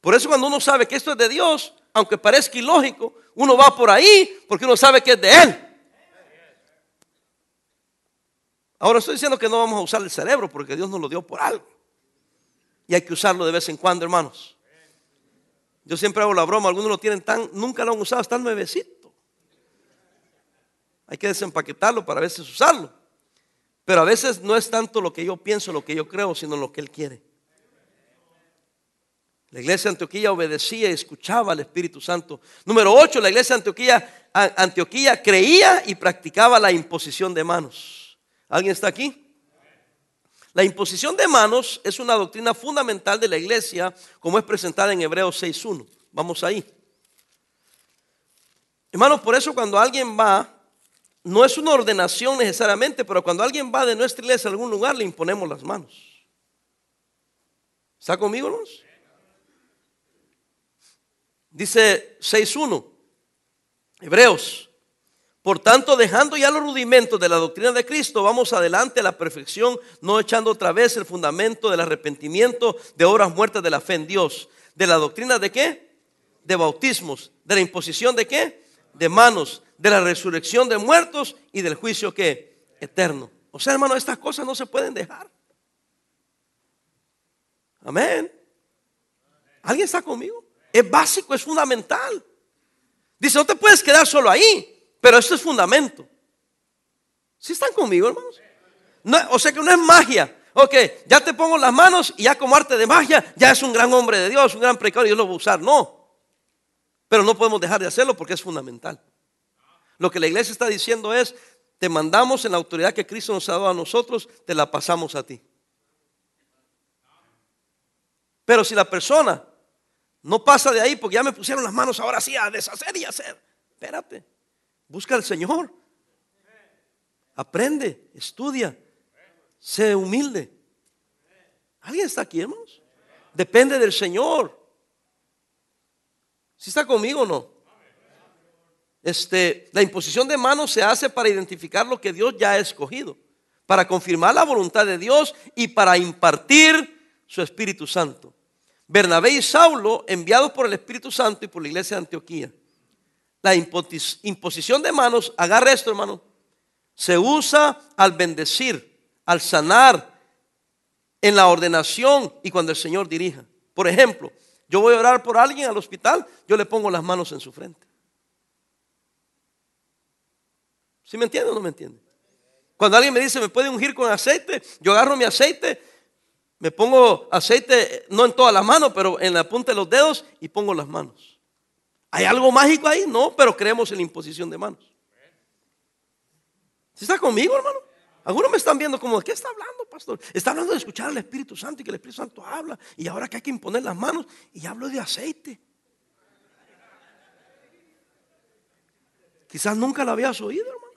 Por eso cuando uno sabe que esto es de Dios, aunque parezca ilógico, uno va por ahí porque uno sabe que es de Él. Ahora estoy diciendo que no vamos a usar el cerebro porque Dios nos lo dio por algo. Y hay que usarlo de vez en cuando, hermanos. Yo siempre hago la broma, algunos lo tienen tan, nunca lo han usado, está nuevecito. Hay que desempaquetarlo para a veces usarlo. Pero a veces no es tanto lo que yo pienso, lo que yo creo, sino lo que Él quiere. La iglesia de Antioquía obedecía y escuchaba al Espíritu Santo. Número 8, la iglesia de Antioquía, Antioquía creía y practicaba la imposición de manos. ¿Alguien está aquí? La imposición de manos es una doctrina fundamental de la iglesia, como es presentada en Hebreos 6.1. Vamos ahí. Hermanos, por eso cuando alguien va, no es una ordenación necesariamente, pero cuando alguien va de nuestra iglesia a algún lugar, le imponemos las manos. ¿Está conmigo, hermanos? Dice 6.1, Hebreos. Por tanto, dejando ya los rudimentos de la doctrina de Cristo, vamos adelante a la perfección, no echando otra vez el fundamento del arrepentimiento de obras muertas de la fe en Dios. ¿De la doctrina de qué? De bautismos. ¿De la imposición de qué? De manos. De la resurrección de muertos y del juicio que? Eterno. O sea, hermano, estas cosas no se pueden dejar. Amén. ¿Alguien está conmigo? Es básico, es fundamental. Dice, no te puedes quedar solo ahí, pero esto es fundamento. ¿Sí están conmigo, hermanos? o sea que no es magia. Ok, ya te pongo las manos y ya como arte de magia, ya es un gran hombre de Dios, un gran predicador y Dios lo va a usar. No. Pero no podemos dejar de hacerlo porque es fundamental. Lo que la iglesia está diciendo es, te mandamos en la autoridad que Cristo nos ha dado a nosotros, te la pasamos a ti. Pero si la persona no pasa de ahí porque ya me pusieron las manos ahora sí a deshacer y hacer. Espérate. Busca al Señor. Aprende, estudia, sé humilde. ¿Alguien está aquí, hermanos? Depende del Señor. Si está conmigo o no? Este, la imposición de manos se hace para identificar lo que Dios ya ha escogido, para confirmar la voluntad de Dios y para impartir su Espíritu Santo. Bernabé y Saulo, enviados por el Espíritu Santo y por la iglesia de Antioquía. La imposición de manos, agarra esto hermano, se usa al bendecir, al sanar, en la ordenación y cuando el Señor dirija. Por ejemplo, yo voy a orar por alguien al hospital, yo le pongo las manos en su frente. ¿Sí me entiende o no me entiende? Cuando alguien me dice, ¿me puede ungir con aceite? Yo agarro mi aceite me pongo aceite, no en todas las manos, pero en la punta de los dedos y pongo las manos. ¿Hay algo mágico ahí? No, pero creemos en la imposición de manos. ¿Sí está conmigo, hermano? Algunos me están viendo como, ¿de qué está hablando, pastor? Está hablando de escuchar al Espíritu Santo y que el Espíritu Santo habla. Y ahora que hay que imponer las manos y hablo de aceite. Quizás nunca la habías oído, hermano.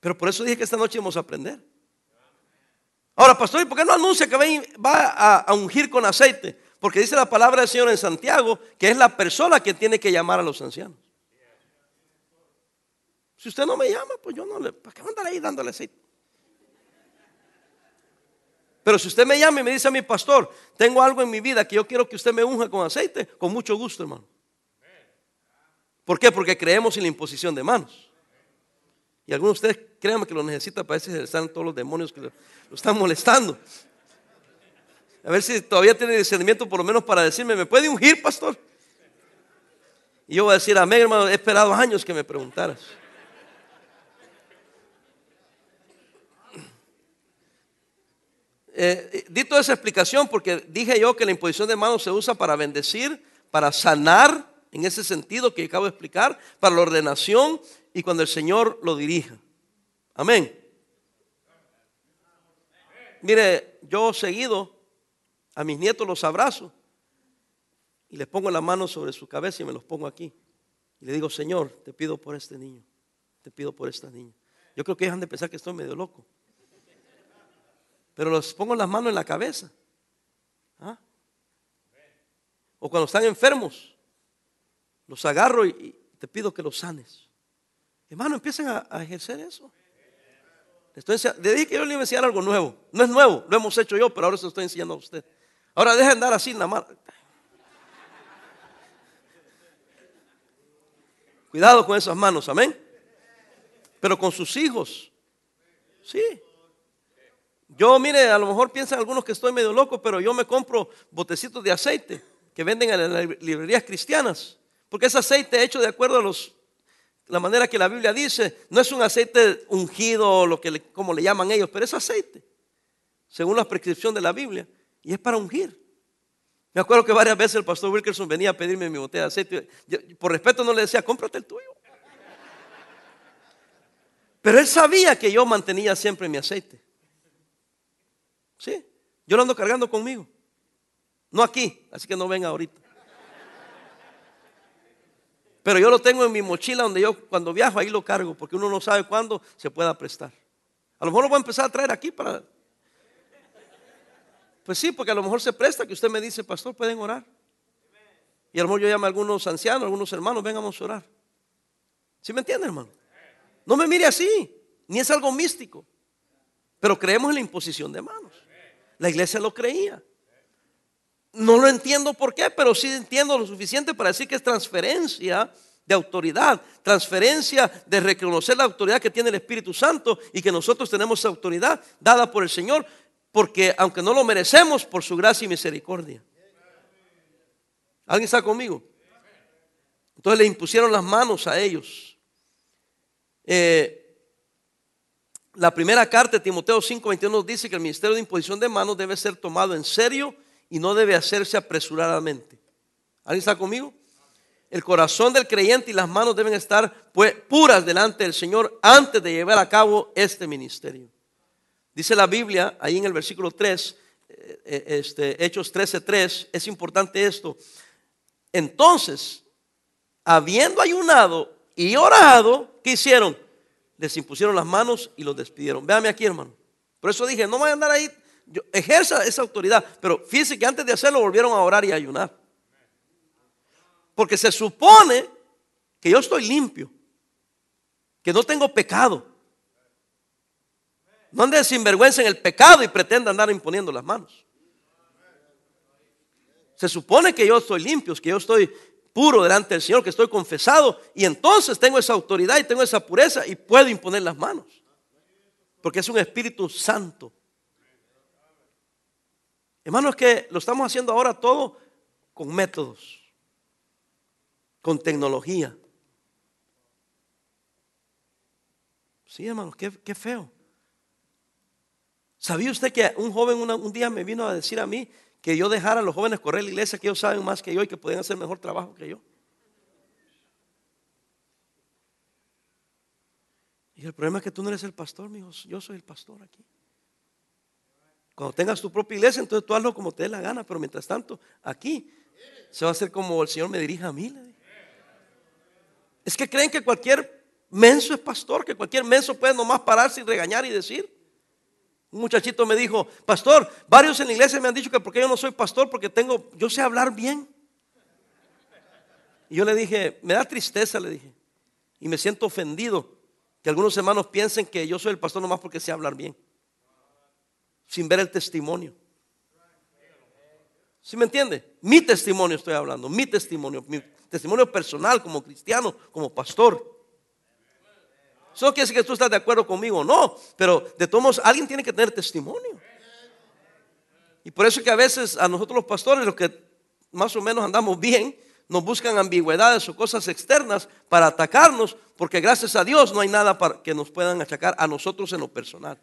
Pero por eso dije que esta noche vamos a aprender. Ahora, pastor, ¿y por qué no anuncia que va a, ungir con aceite? Porque dice la palabra del Señor en Santiago que es la persona que tiene que llamar a los ancianos. Si usted no me llama, pues yo no le. ¿Para qué andar ahí dándole aceite? Pero si usted me llama y me dice a mi pastor, tengo algo en mi vida que yo quiero que usted me unja con aceite, con mucho gusto, hermano. ¿Por qué? Porque creemos en la imposición de manos. Y algunos de ustedes créanme que lo necesitan para si están todos los demonios que lo, están molestando. A ver si todavía tiene discernimiento por lo menos para decirme, ¿me puede ungir, pastor? Y yo voy a decir, amén, hermano, he esperado años que me preguntaras. Eh, di toda esa explicación porque dije yo que la imposición de manos se usa para bendecir, para sanar, en ese sentido que acabo de explicar, para la ordenación y cuando el Señor lo dirija. Amén. Mire, yo seguido a mis nietos los abrazo y les pongo la mano sobre su cabeza y me los pongo aquí. Y le digo, Señor, te pido por este niño, te pido por esta niña. Yo creo que dejan de pensar que estoy medio loco. Pero los pongo las manos en la cabeza. ¿Ah? O cuando están enfermos, los agarro y te pido que los sanes. Hermano, empiecen a, ejercer eso. Le dije que yo le iba a enseñar algo nuevo. No es nuevo, lo hemos hecho yo, pero ahora se lo estoy enseñando a usted. Ahora dejen de andar así la mano. Cuidado con esas manos, amén. Pero con sus hijos. Sí. Yo, mire, a lo mejor piensan algunos que estoy medio loco, pero yo me compro botecitos de aceite que venden en las librerías cristianas. Porque es aceite hecho de acuerdo a los la manera que la Biblia dice, no es un aceite ungido, lo que como le llaman ellos, pero es aceite, según la prescripción de la Biblia, y es para ungir. Me acuerdo que varias veces el pastor Wilkerson venía a pedirme mi botella de aceite. por respeto no le decía, cómprate el tuyo. Pero él sabía que yo mantenía siempre mi aceite. Sí, yo lo ando cargando conmigo. No aquí, así que no venga ahorita. Pero yo lo tengo en mi mochila donde yo cuando viajo ahí lo cargo porque uno no sabe cuándo se pueda prestar. A lo mejor lo voy a empezar a traer aquí para... Pues sí, porque a lo mejor se presta que usted me dice, pastor, pueden orar. Y a lo mejor yo llamo a algunos ancianos, algunos hermanos, vengamos a orar. ¿Sí me entiende, hermano? No me mire así, ni es algo místico. Pero creemos en la imposición de manos. La iglesia lo creía. No lo entiendo por qué, pero sí entiendo lo suficiente para decir que es transferencia de autoridad, transferencia de reconocer la autoridad que tiene el Espíritu Santo y que nosotros tenemos esa autoridad dada por el Señor, porque aunque no lo merecemos, por su gracia y misericordia. ¿Alguien está conmigo? Entonces le impusieron las manos a ellos. Eh, la primera carta de Timoteo 5:21 nos dice que el ministerio de imposición de manos debe ser tomado en serio y no debe hacerse apresuradamente. ¿Alguien está conmigo? El corazón del creyente y las manos deben estar pues, puras delante del Señor antes de llevar a cabo este ministerio. Dice la Biblia, ahí en el versículo 3, eh, eh, este, Hechos 13:3, es importante esto. Entonces, habiendo ayunado y orado, ¿qué hicieron? Les impusieron las manos y los despidieron. Véame aquí, hermano. Por eso dije, no voy a andar ahí ejerza esa autoridad. Pero fíjense que antes de hacerlo volvieron a orar y a ayunar. Porque se supone que yo estoy limpio, que no tengo pecado. No ande sinvergüenza en el pecado y pretenda andar imponiendo las manos. Se supone que yo estoy limpio, que yo estoy puro delante del Señor, que estoy confesado y entonces tengo esa autoridad y tengo esa pureza y puedo imponer las manos. Porque es un Espíritu Santo Hermanos, que lo estamos haciendo ahora todo con métodos, con tecnología. Sí, hermanos, qué, feo. ¿Sabía usted que un joven un día me vino a decir a mí que yo dejara a los jóvenes correr la iglesia, que ellos saben más que yo y que pueden hacer mejor trabajo que yo? Y el problema es que tú no eres el pastor, mi hijo, yo soy el pastor aquí. Cuando tengas tu propia iglesia, entonces tú hazlo como te dé la gana, pero mientras tanto, aquí se va a hacer como el Señor me dirija a mí. Es que creen que cualquier menso es pastor, que cualquier menso puede nomás pararse y regañar y decir. Un muchachito me dijo, pastor, varios en la iglesia me han dicho que porque yo no soy pastor, porque tengo, yo sé hablar bien. Y yo le dije, me da tristeza, le dije, y me siento ofendido que algunos hermanos piensen que yo soy el pastor nomás porque sé hablar bien, sin ver el testimonio. ¿Sí me entiende? Mi testimonio estoy hablando, mi testimonio, mi testimonio personal como cristiano, como pastor. Eso no quiere decir que tú estás de acuerdo conmigo, no, pero de todos modos alguien tiene que tener testimonio. Y por eso que a veces a nosotros los pastores, los que más o menos andamos bien, nos buscan ambigüedades o cosas externas para atacarnos, porque gracias a Dios no hay nada para que nos puedan achacar a nosotros en lo personal.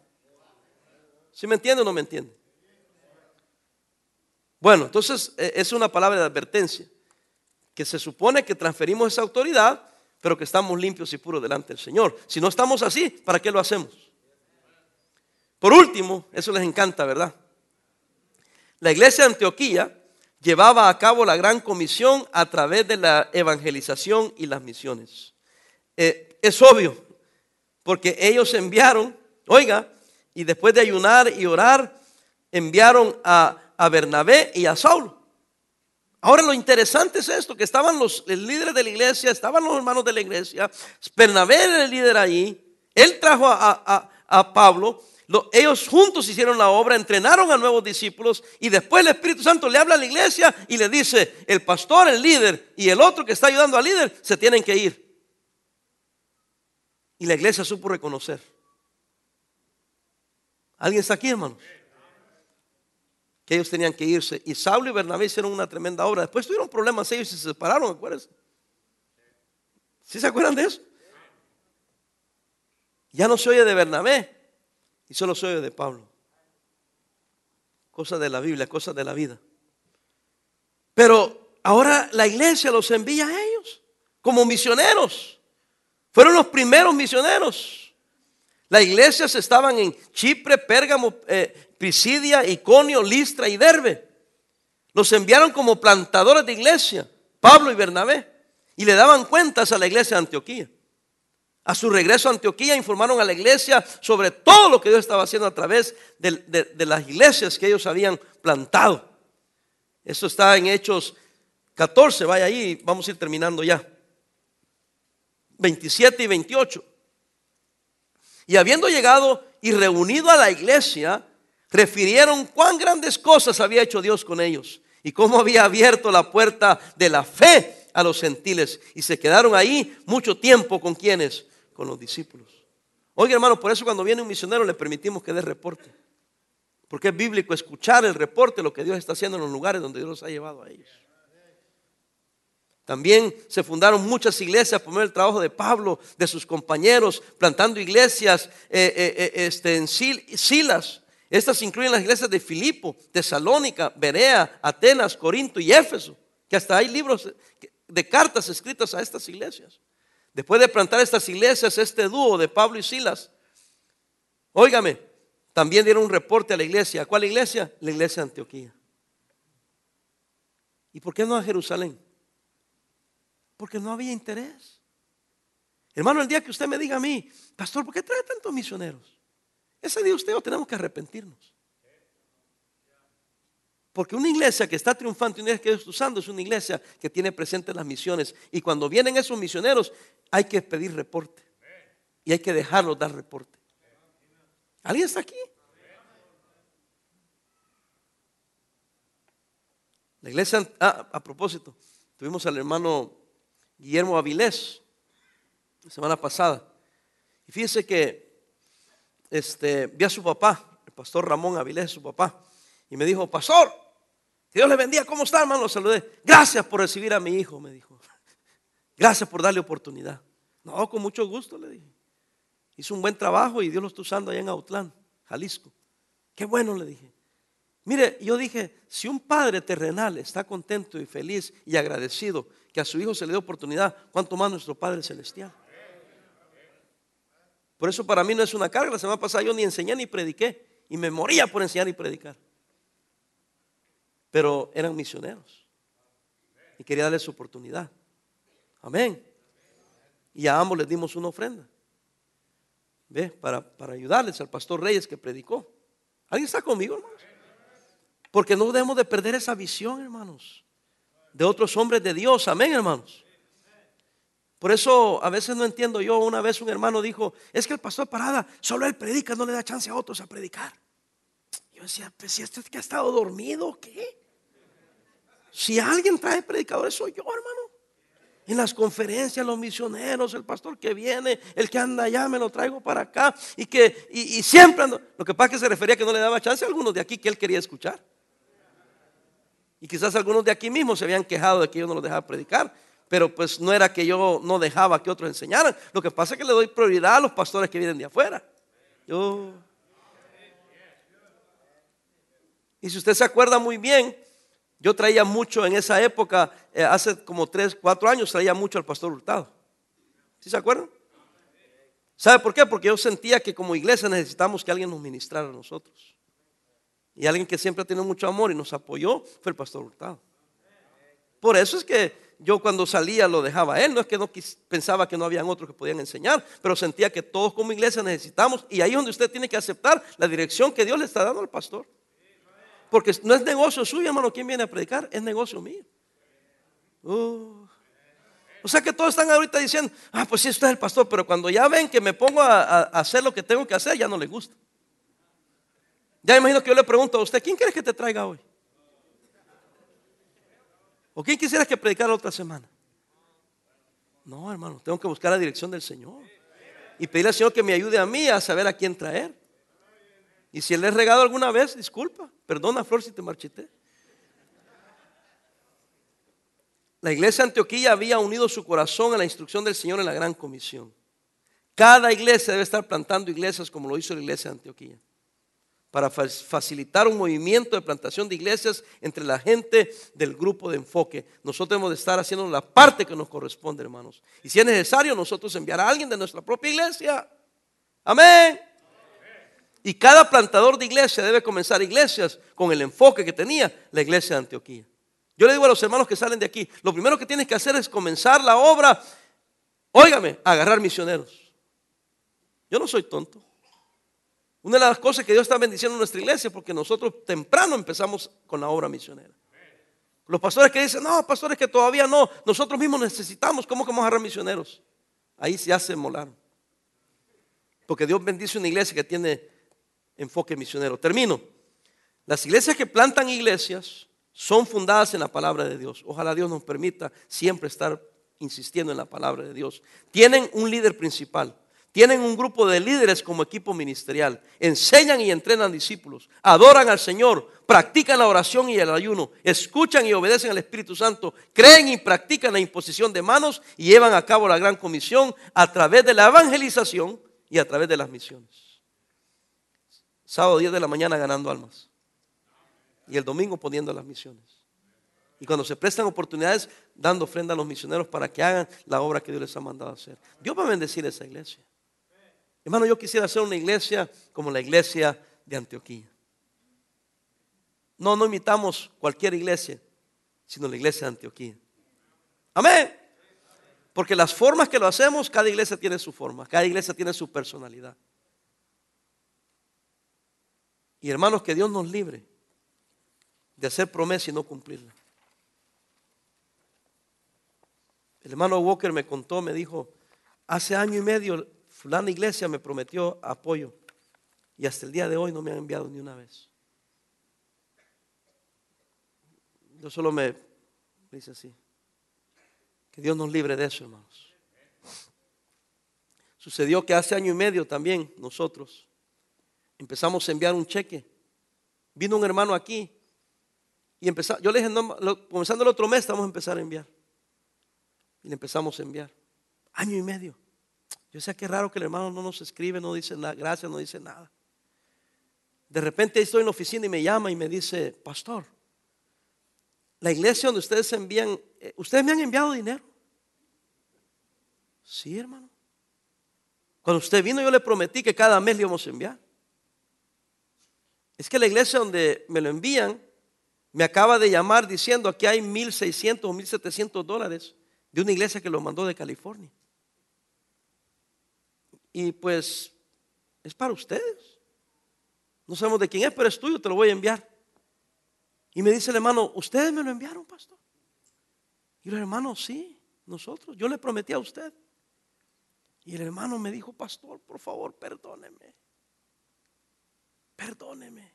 ¿Sí me entiende o no me entiende? Bueno, entonces e, es una palabra de advertencia, que se supone que transferimos esa autoridad, pero que estamos limpios y puros delante del Señor. Si no estamos así, ¿para qué lo hacemos? Por último, eso les encanta, ¿verdad? La iglesia de Antioquía llevaba a cabo la gran comisión a través de la evangelización y las misiones. Eh, es obvio, porque ellos enviaron, oiga, y después de ayunar y orar, enviaron a, a Bernabé y a Saulo. Ahora lo interesante es esto, que estaban los líderes de la iglesia, estaban los hermanos de la iglesia, Bernabé era el líder ahí, él trajo a, Pablo, ellos juntos hicieron la obra, entrenaron a nuevos discípulos y después el Espíritu Santo le habla a la iglesia y le dice, el pastor, el líder y el otro que está ayudando al líder se tienen que ir. Y la iglesia supo reconocer. ¿Alguien está aquí, hermanos? Que ellos tenían que irse. Y Saulo y Bernabé hicieron una tremenda obra. Después tuvieron problemas ellos y se separaron, acuérdense. ¿Sí se acuerdan de eso? Ya no se oye de Bernabé. Y solo soy de Pablo. Cosas de la Biblia, cosas de la vida. Pero ahora la iglesia los envía a ellos como misioneros. Fueron los primeros misioneros. Las iglesias estaban en Chipre, Pérgamo, eh, Pisidia, Iconio, Listra y Derbe. Los enviaron como plantadores de iglesia, Pablo y Bernabé, y le daban cuentas a la iglesia de Antioquía. A su regreso a Antioquía informaron a la iglesia sobre todo lo que Dios estaba haciendo a través de, las iglesias que ellos habían plantado. Eso está en Hechos 14, vaya ahí, vamos a ir terminando ya. 27 y 28. Y habiendo llegado y reunido a la iglesia, refirieron cuán grandes cosas había hecho Dios con ellos y cómo había abierto la puerta de la fe a los gentiles. Y se quedaron ahí mucho tiempo con quienes, con los discípulos. Oiga, hermano, por eso cuando viene un misionero le permitimos que dé reporte. Porque es bíblico escuchar el reporte, lo que Dios está haciendo en los lugares donde Dios los ha llevado a ellos. También se fundaron muchas iglesias por del trabajo de Pablo, de sus compañeros, plantando iglesias eh, eh, eh, este, en Silas. Estas incluyen las iglesias de Filipo, Tesalónica, Berea, Atenas, Corinto y Éfeso, que hasta hay libros de cartas escritas a estas iglesias. Después de plantar estas iglesias, este dúo de Pablo y Silas, óigame, también dieron un reporte a la iglesia. ¿A cuál iglesia? La iglesia de Antioquía. ¿Y por qué no a Jerusalén? Porque no había interés. Hermano, el día que usted me diga a mí, pastor, ¿por qué trae tantos misioneros? Ese día usted o tenemos que arrepentirnos. Porque una iglesia que está triunfando, una iglesia que está usando, es una iglesia que tiene presentes las misiones. Y cuando vienen esos misioneros, hay que pedir reporte. Y hay que dejarlos dar reporte. ¿Alguien está aquí? La iglesia, ah, a propósito, tuvimos al hermano Guillermo Avilés la semana pasada. Y fíjese que este, vi a su papá, el pastor Ramón Avilés, su papá, y me dijo, pastor, Dios le bendiga. ¿Cómo está, hermano? Lo saludé. Gracias por recibir a mi hijo, me dijo. <laughs> Gracias por darle oportunidad. No, con mucho gusto, le dije. Hizo un buen trabajo y Dios lo está usando allá en Autlán, Jalisco. Qué bueno, le dije. Mire, yo dije, si un padre terrenal está contento y feliz y agradecido que a su hijo se le dé oportunidad, ¿cuánto más nuestro Padre Celestial? Por eso para mí no es una carga. La semana pasada yo ni enseñé ni prediqué y me moría por enseñar y predicar pero eran misioneros. Y quería darles oportunidad. Amén. Y a ambos les dimos una ofrenda. ¿Ve? Para, para ayudarles al pastor Reyes que predicó. ¿Alguien está conmigo, hermanos? Porque no debemos de perder esa visión, hermanos, de otros hombres de Dios. Amén, hermanos. Por eso a veces no entiendo yo. Una vez un hermano dijo, es que el pastor Parada, solo él predica, no le da chance a otros a predicar. Yo decía, pues si este que ha estado dormido, ¿qué? Si alguien trae predicadores soy yo, hermano. En las conferencias, los misioneros, el pastor que viene, el que anda allá, me lo traigo para acá. Y que y, siempre. Lo que pasa es que se refería que no le daba chance a algunos de aquí que él quería escuchar. Y quizás algunos de aquí mismos se habían quejado de que yo no los dejaba predicar. Pero pues no era que yo no dejaba que otros enseñaran. Lo que pasa es que le doy prioridad a los pastores que vienen de afuera. Yo. Y si usted se acuerda muy bien, yo traía mucho en esa época, eh, hace como tres, cuatro años, traía mucho al pastor Hurtado. ¿Sí se acuerdan? ¿Sabe por qué? Porque yo sentía que como iglesia necesitamos que alguien nos ministrara a nosotros. Y alguien que siempre ha tenido mucho amor y nos apoyó fue el pastor Hurtado. Por eso es que yo cuando salía lo dejaba a él. No es que no pensaba que no habían otros que podían enseñar, pero sentía que todos como iglesia necesitamos. Y ahí es donde usted tiene que aceptar la dirección que Dios le está dando al pastor. Porque no es negocio suyo, hermano, ¿quién viene a predicar? Es negocio mío. Uh. O sea que todos están ahorita diciendo, ah, pues sí, usted es el pastor, pero cuando ya ven que me pongo a, hacer lo que tengo que hacer, ya no les gusta. Ya imagino que yo le pregunto a usted, ¿quién quiere que te traiga hoy? ¿O quién quisiera que predicara la otra semana? No, hermano, tengo que buscar la dirección del Señor. Y pedirle al Señor que me ayude a mí a saber a quién traer. Y si le he regado alguna vez, disculpa, perdona Flor si te marchité. La iglesia de Antioquía había unido su corazón a la instrucción del Señor en la gran comisión. Cada iglesia debe estar plantando iglesias como lo hizo la iglesia de Antioquía. Para facilitar un movimiento de plantación de iglesias entre la gente del grupo de enfoque. Nosotros debemos de estar haciendo la parte que nos corresponde, hermanos. Y si es necesario, nosotros enviar a alguien de nuestra propia iglesia. Amén. Y cada plantador de iglesia debe comenzar iglesias con el enfoque que tenía la iglesia de Antioquía. Yo le digo a los hermanos que salen de aquí, lo primero que tienes que hacer es comenzar la obra, óigame, agarrar misioneros. Yo no soy tonto. Una de las cosas que Dios está bendiciendo en nuestra iglesia, porque nosotros temprano empezamos con la obra misionera. Los pastores que dicen, no, pastores que todavía no, nosotros mismos necesitamos, ¿cómo que vamos a agarrar misioneros? Ahí ya se molaron. Porque Dios bendice una iglesia que tiene enfoque misionero. Termino. Las iglesias que plantan iglesias son fundadas en la palabra de Dios. Ojalá Dios nos permita siempre estar insistiendo en la palabra de Dios. Tienen un líder principal. Tienen un grupo de líderes como equipo ministerial. Enseñan y entrenan discípulos. Adoran al Señor. Practican la oración y el ayuno. Escuchan y obedecen al Espíritu Santo. Creen y practican la imposición de manos y llevan a cabo la gran comisión a través de la evangelización y a través de las misiones. Sábado 10 de la mañana ganando almas. Y el domingo poniendo las misiones. Y cuando se prestan oportunidades, dando ofrenda a los misioneros para que hagan la obra que Dios les ha mandado hacer. Dios va a bendecir esa iglesia. Hermano, yo quisiera hacer una iglesia como la iglesia de Antioquía. No, no imitamos cualquier iglesia, sino la iglesia de Antioquía. Amén. Porque las formas que lo hacemos, cada iglesia tiene su forma, cada iglesia tiene su personalidad. Y hermanos, que Dios nos libre de hacer promesa y no cumplirla. El hermano Walker me contó, me dijo, hace año y medio fulana iglesia me prometió apoyo y hasta el día de hoy no me han enviado ni una vez. Yo solo me, dice así, que Dios nos libre de eso, hermanos. Sucedió que hace año y medio también nosotros empezamos a enviar un cheque. Vino un hermano aquí y empezamos, yo le dije, comenzando el otro mes, vamos a empezar a enviar. Y le empezamos a enviar. Año y medio. Yo sé que raro que el hermano no nos escribe, no dice nada, gracias, no dice nada. De repente estoy en la oficina y me llama y me dice, pastor, la iglesia donde ustedes envían, eh, ustedes me han enviado dinero. Sí, hermano. Cuando usted vino yo le prometí que cada mes le íbamos a enviar. Es que la iglesia donde me lo envían me acaba de llamar diciendo que hay 1.600 o 1.700 dólares de una iglesia que lo mandó de California. Y pues es para ustedes. No sabemos de quién es, pero es tuyo, te lo voy a enviar. Y me dice el hermano, ¿ustedes me lo enviaron, pastor? Y el hermano, sí, nosotros. Yo le prometí a usted. Y el hermano me dijo, pastor, por favor, perdóneme. Perdóneme.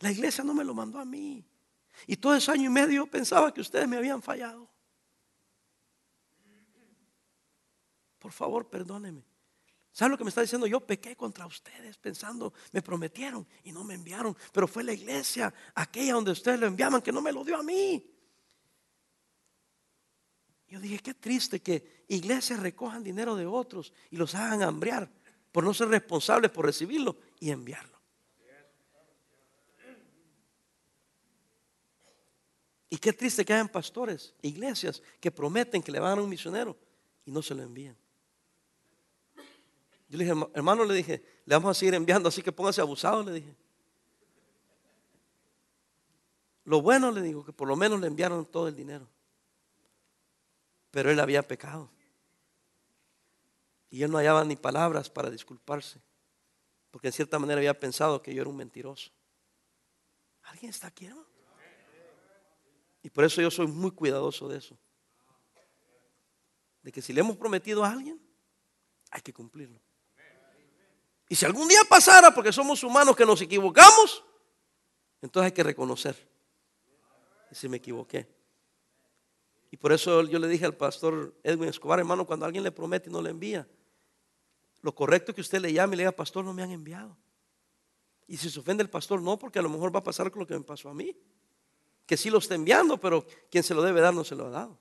La iglesia no me lo mandó a mí. Y todo ese año y medio pensaba que ustedes me habían fallado. Por favor, perdóneme. ¿Sabe lo que me está diciendo? Yo pequé contra ustedes pensando, me prometieron y no me enviaron. Pero fue la iglesia, aquella donde ustedes lo enviaban, que no me lo dio a mí. Yo dije, qué triste que iglesias recojan dinero de otros y los hagan hambrear por no ser responsables por recibirlo y enviarlo. Y qué triste que hayan pastores, iglesias que prometen que le van a un misionero y no se lo envían. Yo le dije, hermano, le dije, le vamos a seguir enviando, así que póngase abusado, le dije. Lo bueno, le digo, que por lo menos le enviaron todo el dinero. Pero él había pecado. Y él no hallaba ni palabras para disculparse. Porque en cierta manera había pensado que yo era un mentiroso. ¿Alguien está aquí? Y por eso yo soy muy cuidadoso de eso. De que si le hemos prometido a alguien, hay que cumplirlo. Y si algún día pasara, porque somos humanos que nos equivocamos, entonces hay que reconocer. Si me equivoqué. Y por eso yo le dije al pastor Edwin Escobar, hermano, cuando alguien le promete y no le envía, lo correcto es que usted le llame y le diga, pastor, no me han enviado. Y si se ofende el pastor, no, porque a lo mejor va a pasar con lo que me pasó a mí. Que sí lo está enviando, pero quien se lo debe dar no se lo ha dado.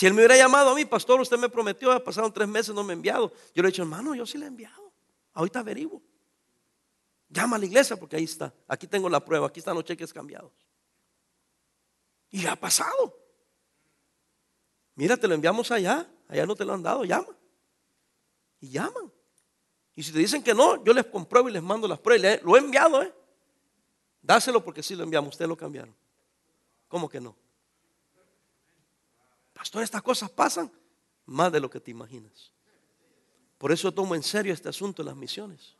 Si él me hubiera llamado a mí, pastor, usted me prometió, ha pasado tres meses, no me ha enviado. Yo le he dicho, hermano, yo sí le he enviado. Ahorita averiguo. Llama a la iglesia porque ahí está. Aquí tengo la prueba, aquí están los cheques cambiados. Y ha pasado. Mira, te lo enviamos allá, allá no te lo han dado, llama. Y llaman. Y si te dicen que no, yo les compruebo y les mando las pruebas. Lo he enviado, ¿eh? Dáselo porque sí lo enviamos, ustedes lo cambiaron. ¿Cómo que no? Pastor, estas cosas pasan más de lo que te imaginas. Por eso tomo en serio este asunto de las misiones.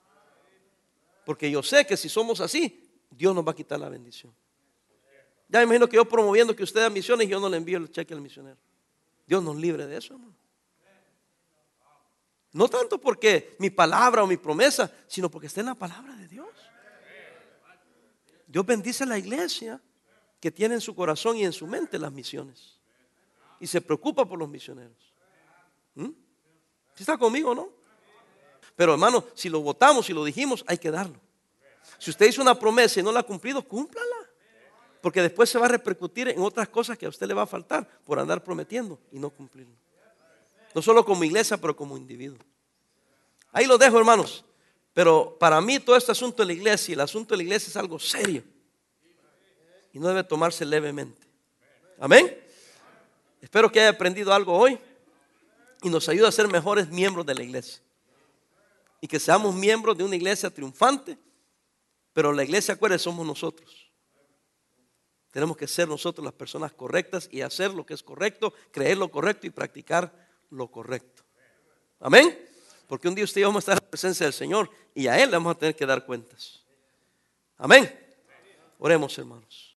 Porque yo sé que si somos así, Dios nos va a quitar la bendición. Ya me imagino que yo promoviendo que usted da misiones yo no le envío el cheque al misionero. Dios nos libre de eso, hermano. No tanto porque mi palabra o mi promesa, sino porque está en la palabra de Dios. Dios bendice a la iglesia que tiene en su corazón y en su mente las misiones y se preocupa por los misioneros. ¿Mm? ¿Sí está conmigo, no? Pero hermano, si lo votamos, si lo dijimos, hay que darlo. Si usted hizo una promesa y no la ha cumplido, cúmplala. Porque después se va a repercutir en otras cosas que a usted le va a faltar por andar prometiendo y no cumplirlo. No solo como iglesia, pero como individuo. Ahí lo dejo, hermanos. Pero para mí todo este asunto de la iglesia y el asunto de la iglesia es algo serio. Y no debe tomarse levemente. Amén. Espero que haya aprendido algo hoy y nos ayude a ser mejores miembros de la iglesia. Y que seamos miembros de una iglesia triunfante, pero la iglesia, acuérdense, somos nosotros. Tenemos que ser nosotros las personas correctas y hacer lo que es correcto, creer lo correcto y practicar lo correcto. Amén. Porque un día usted y yo vamos a estar en la presencia del Señor y a Él le vamos a tener que dar cuentas. Amén. Oremos, hermanos.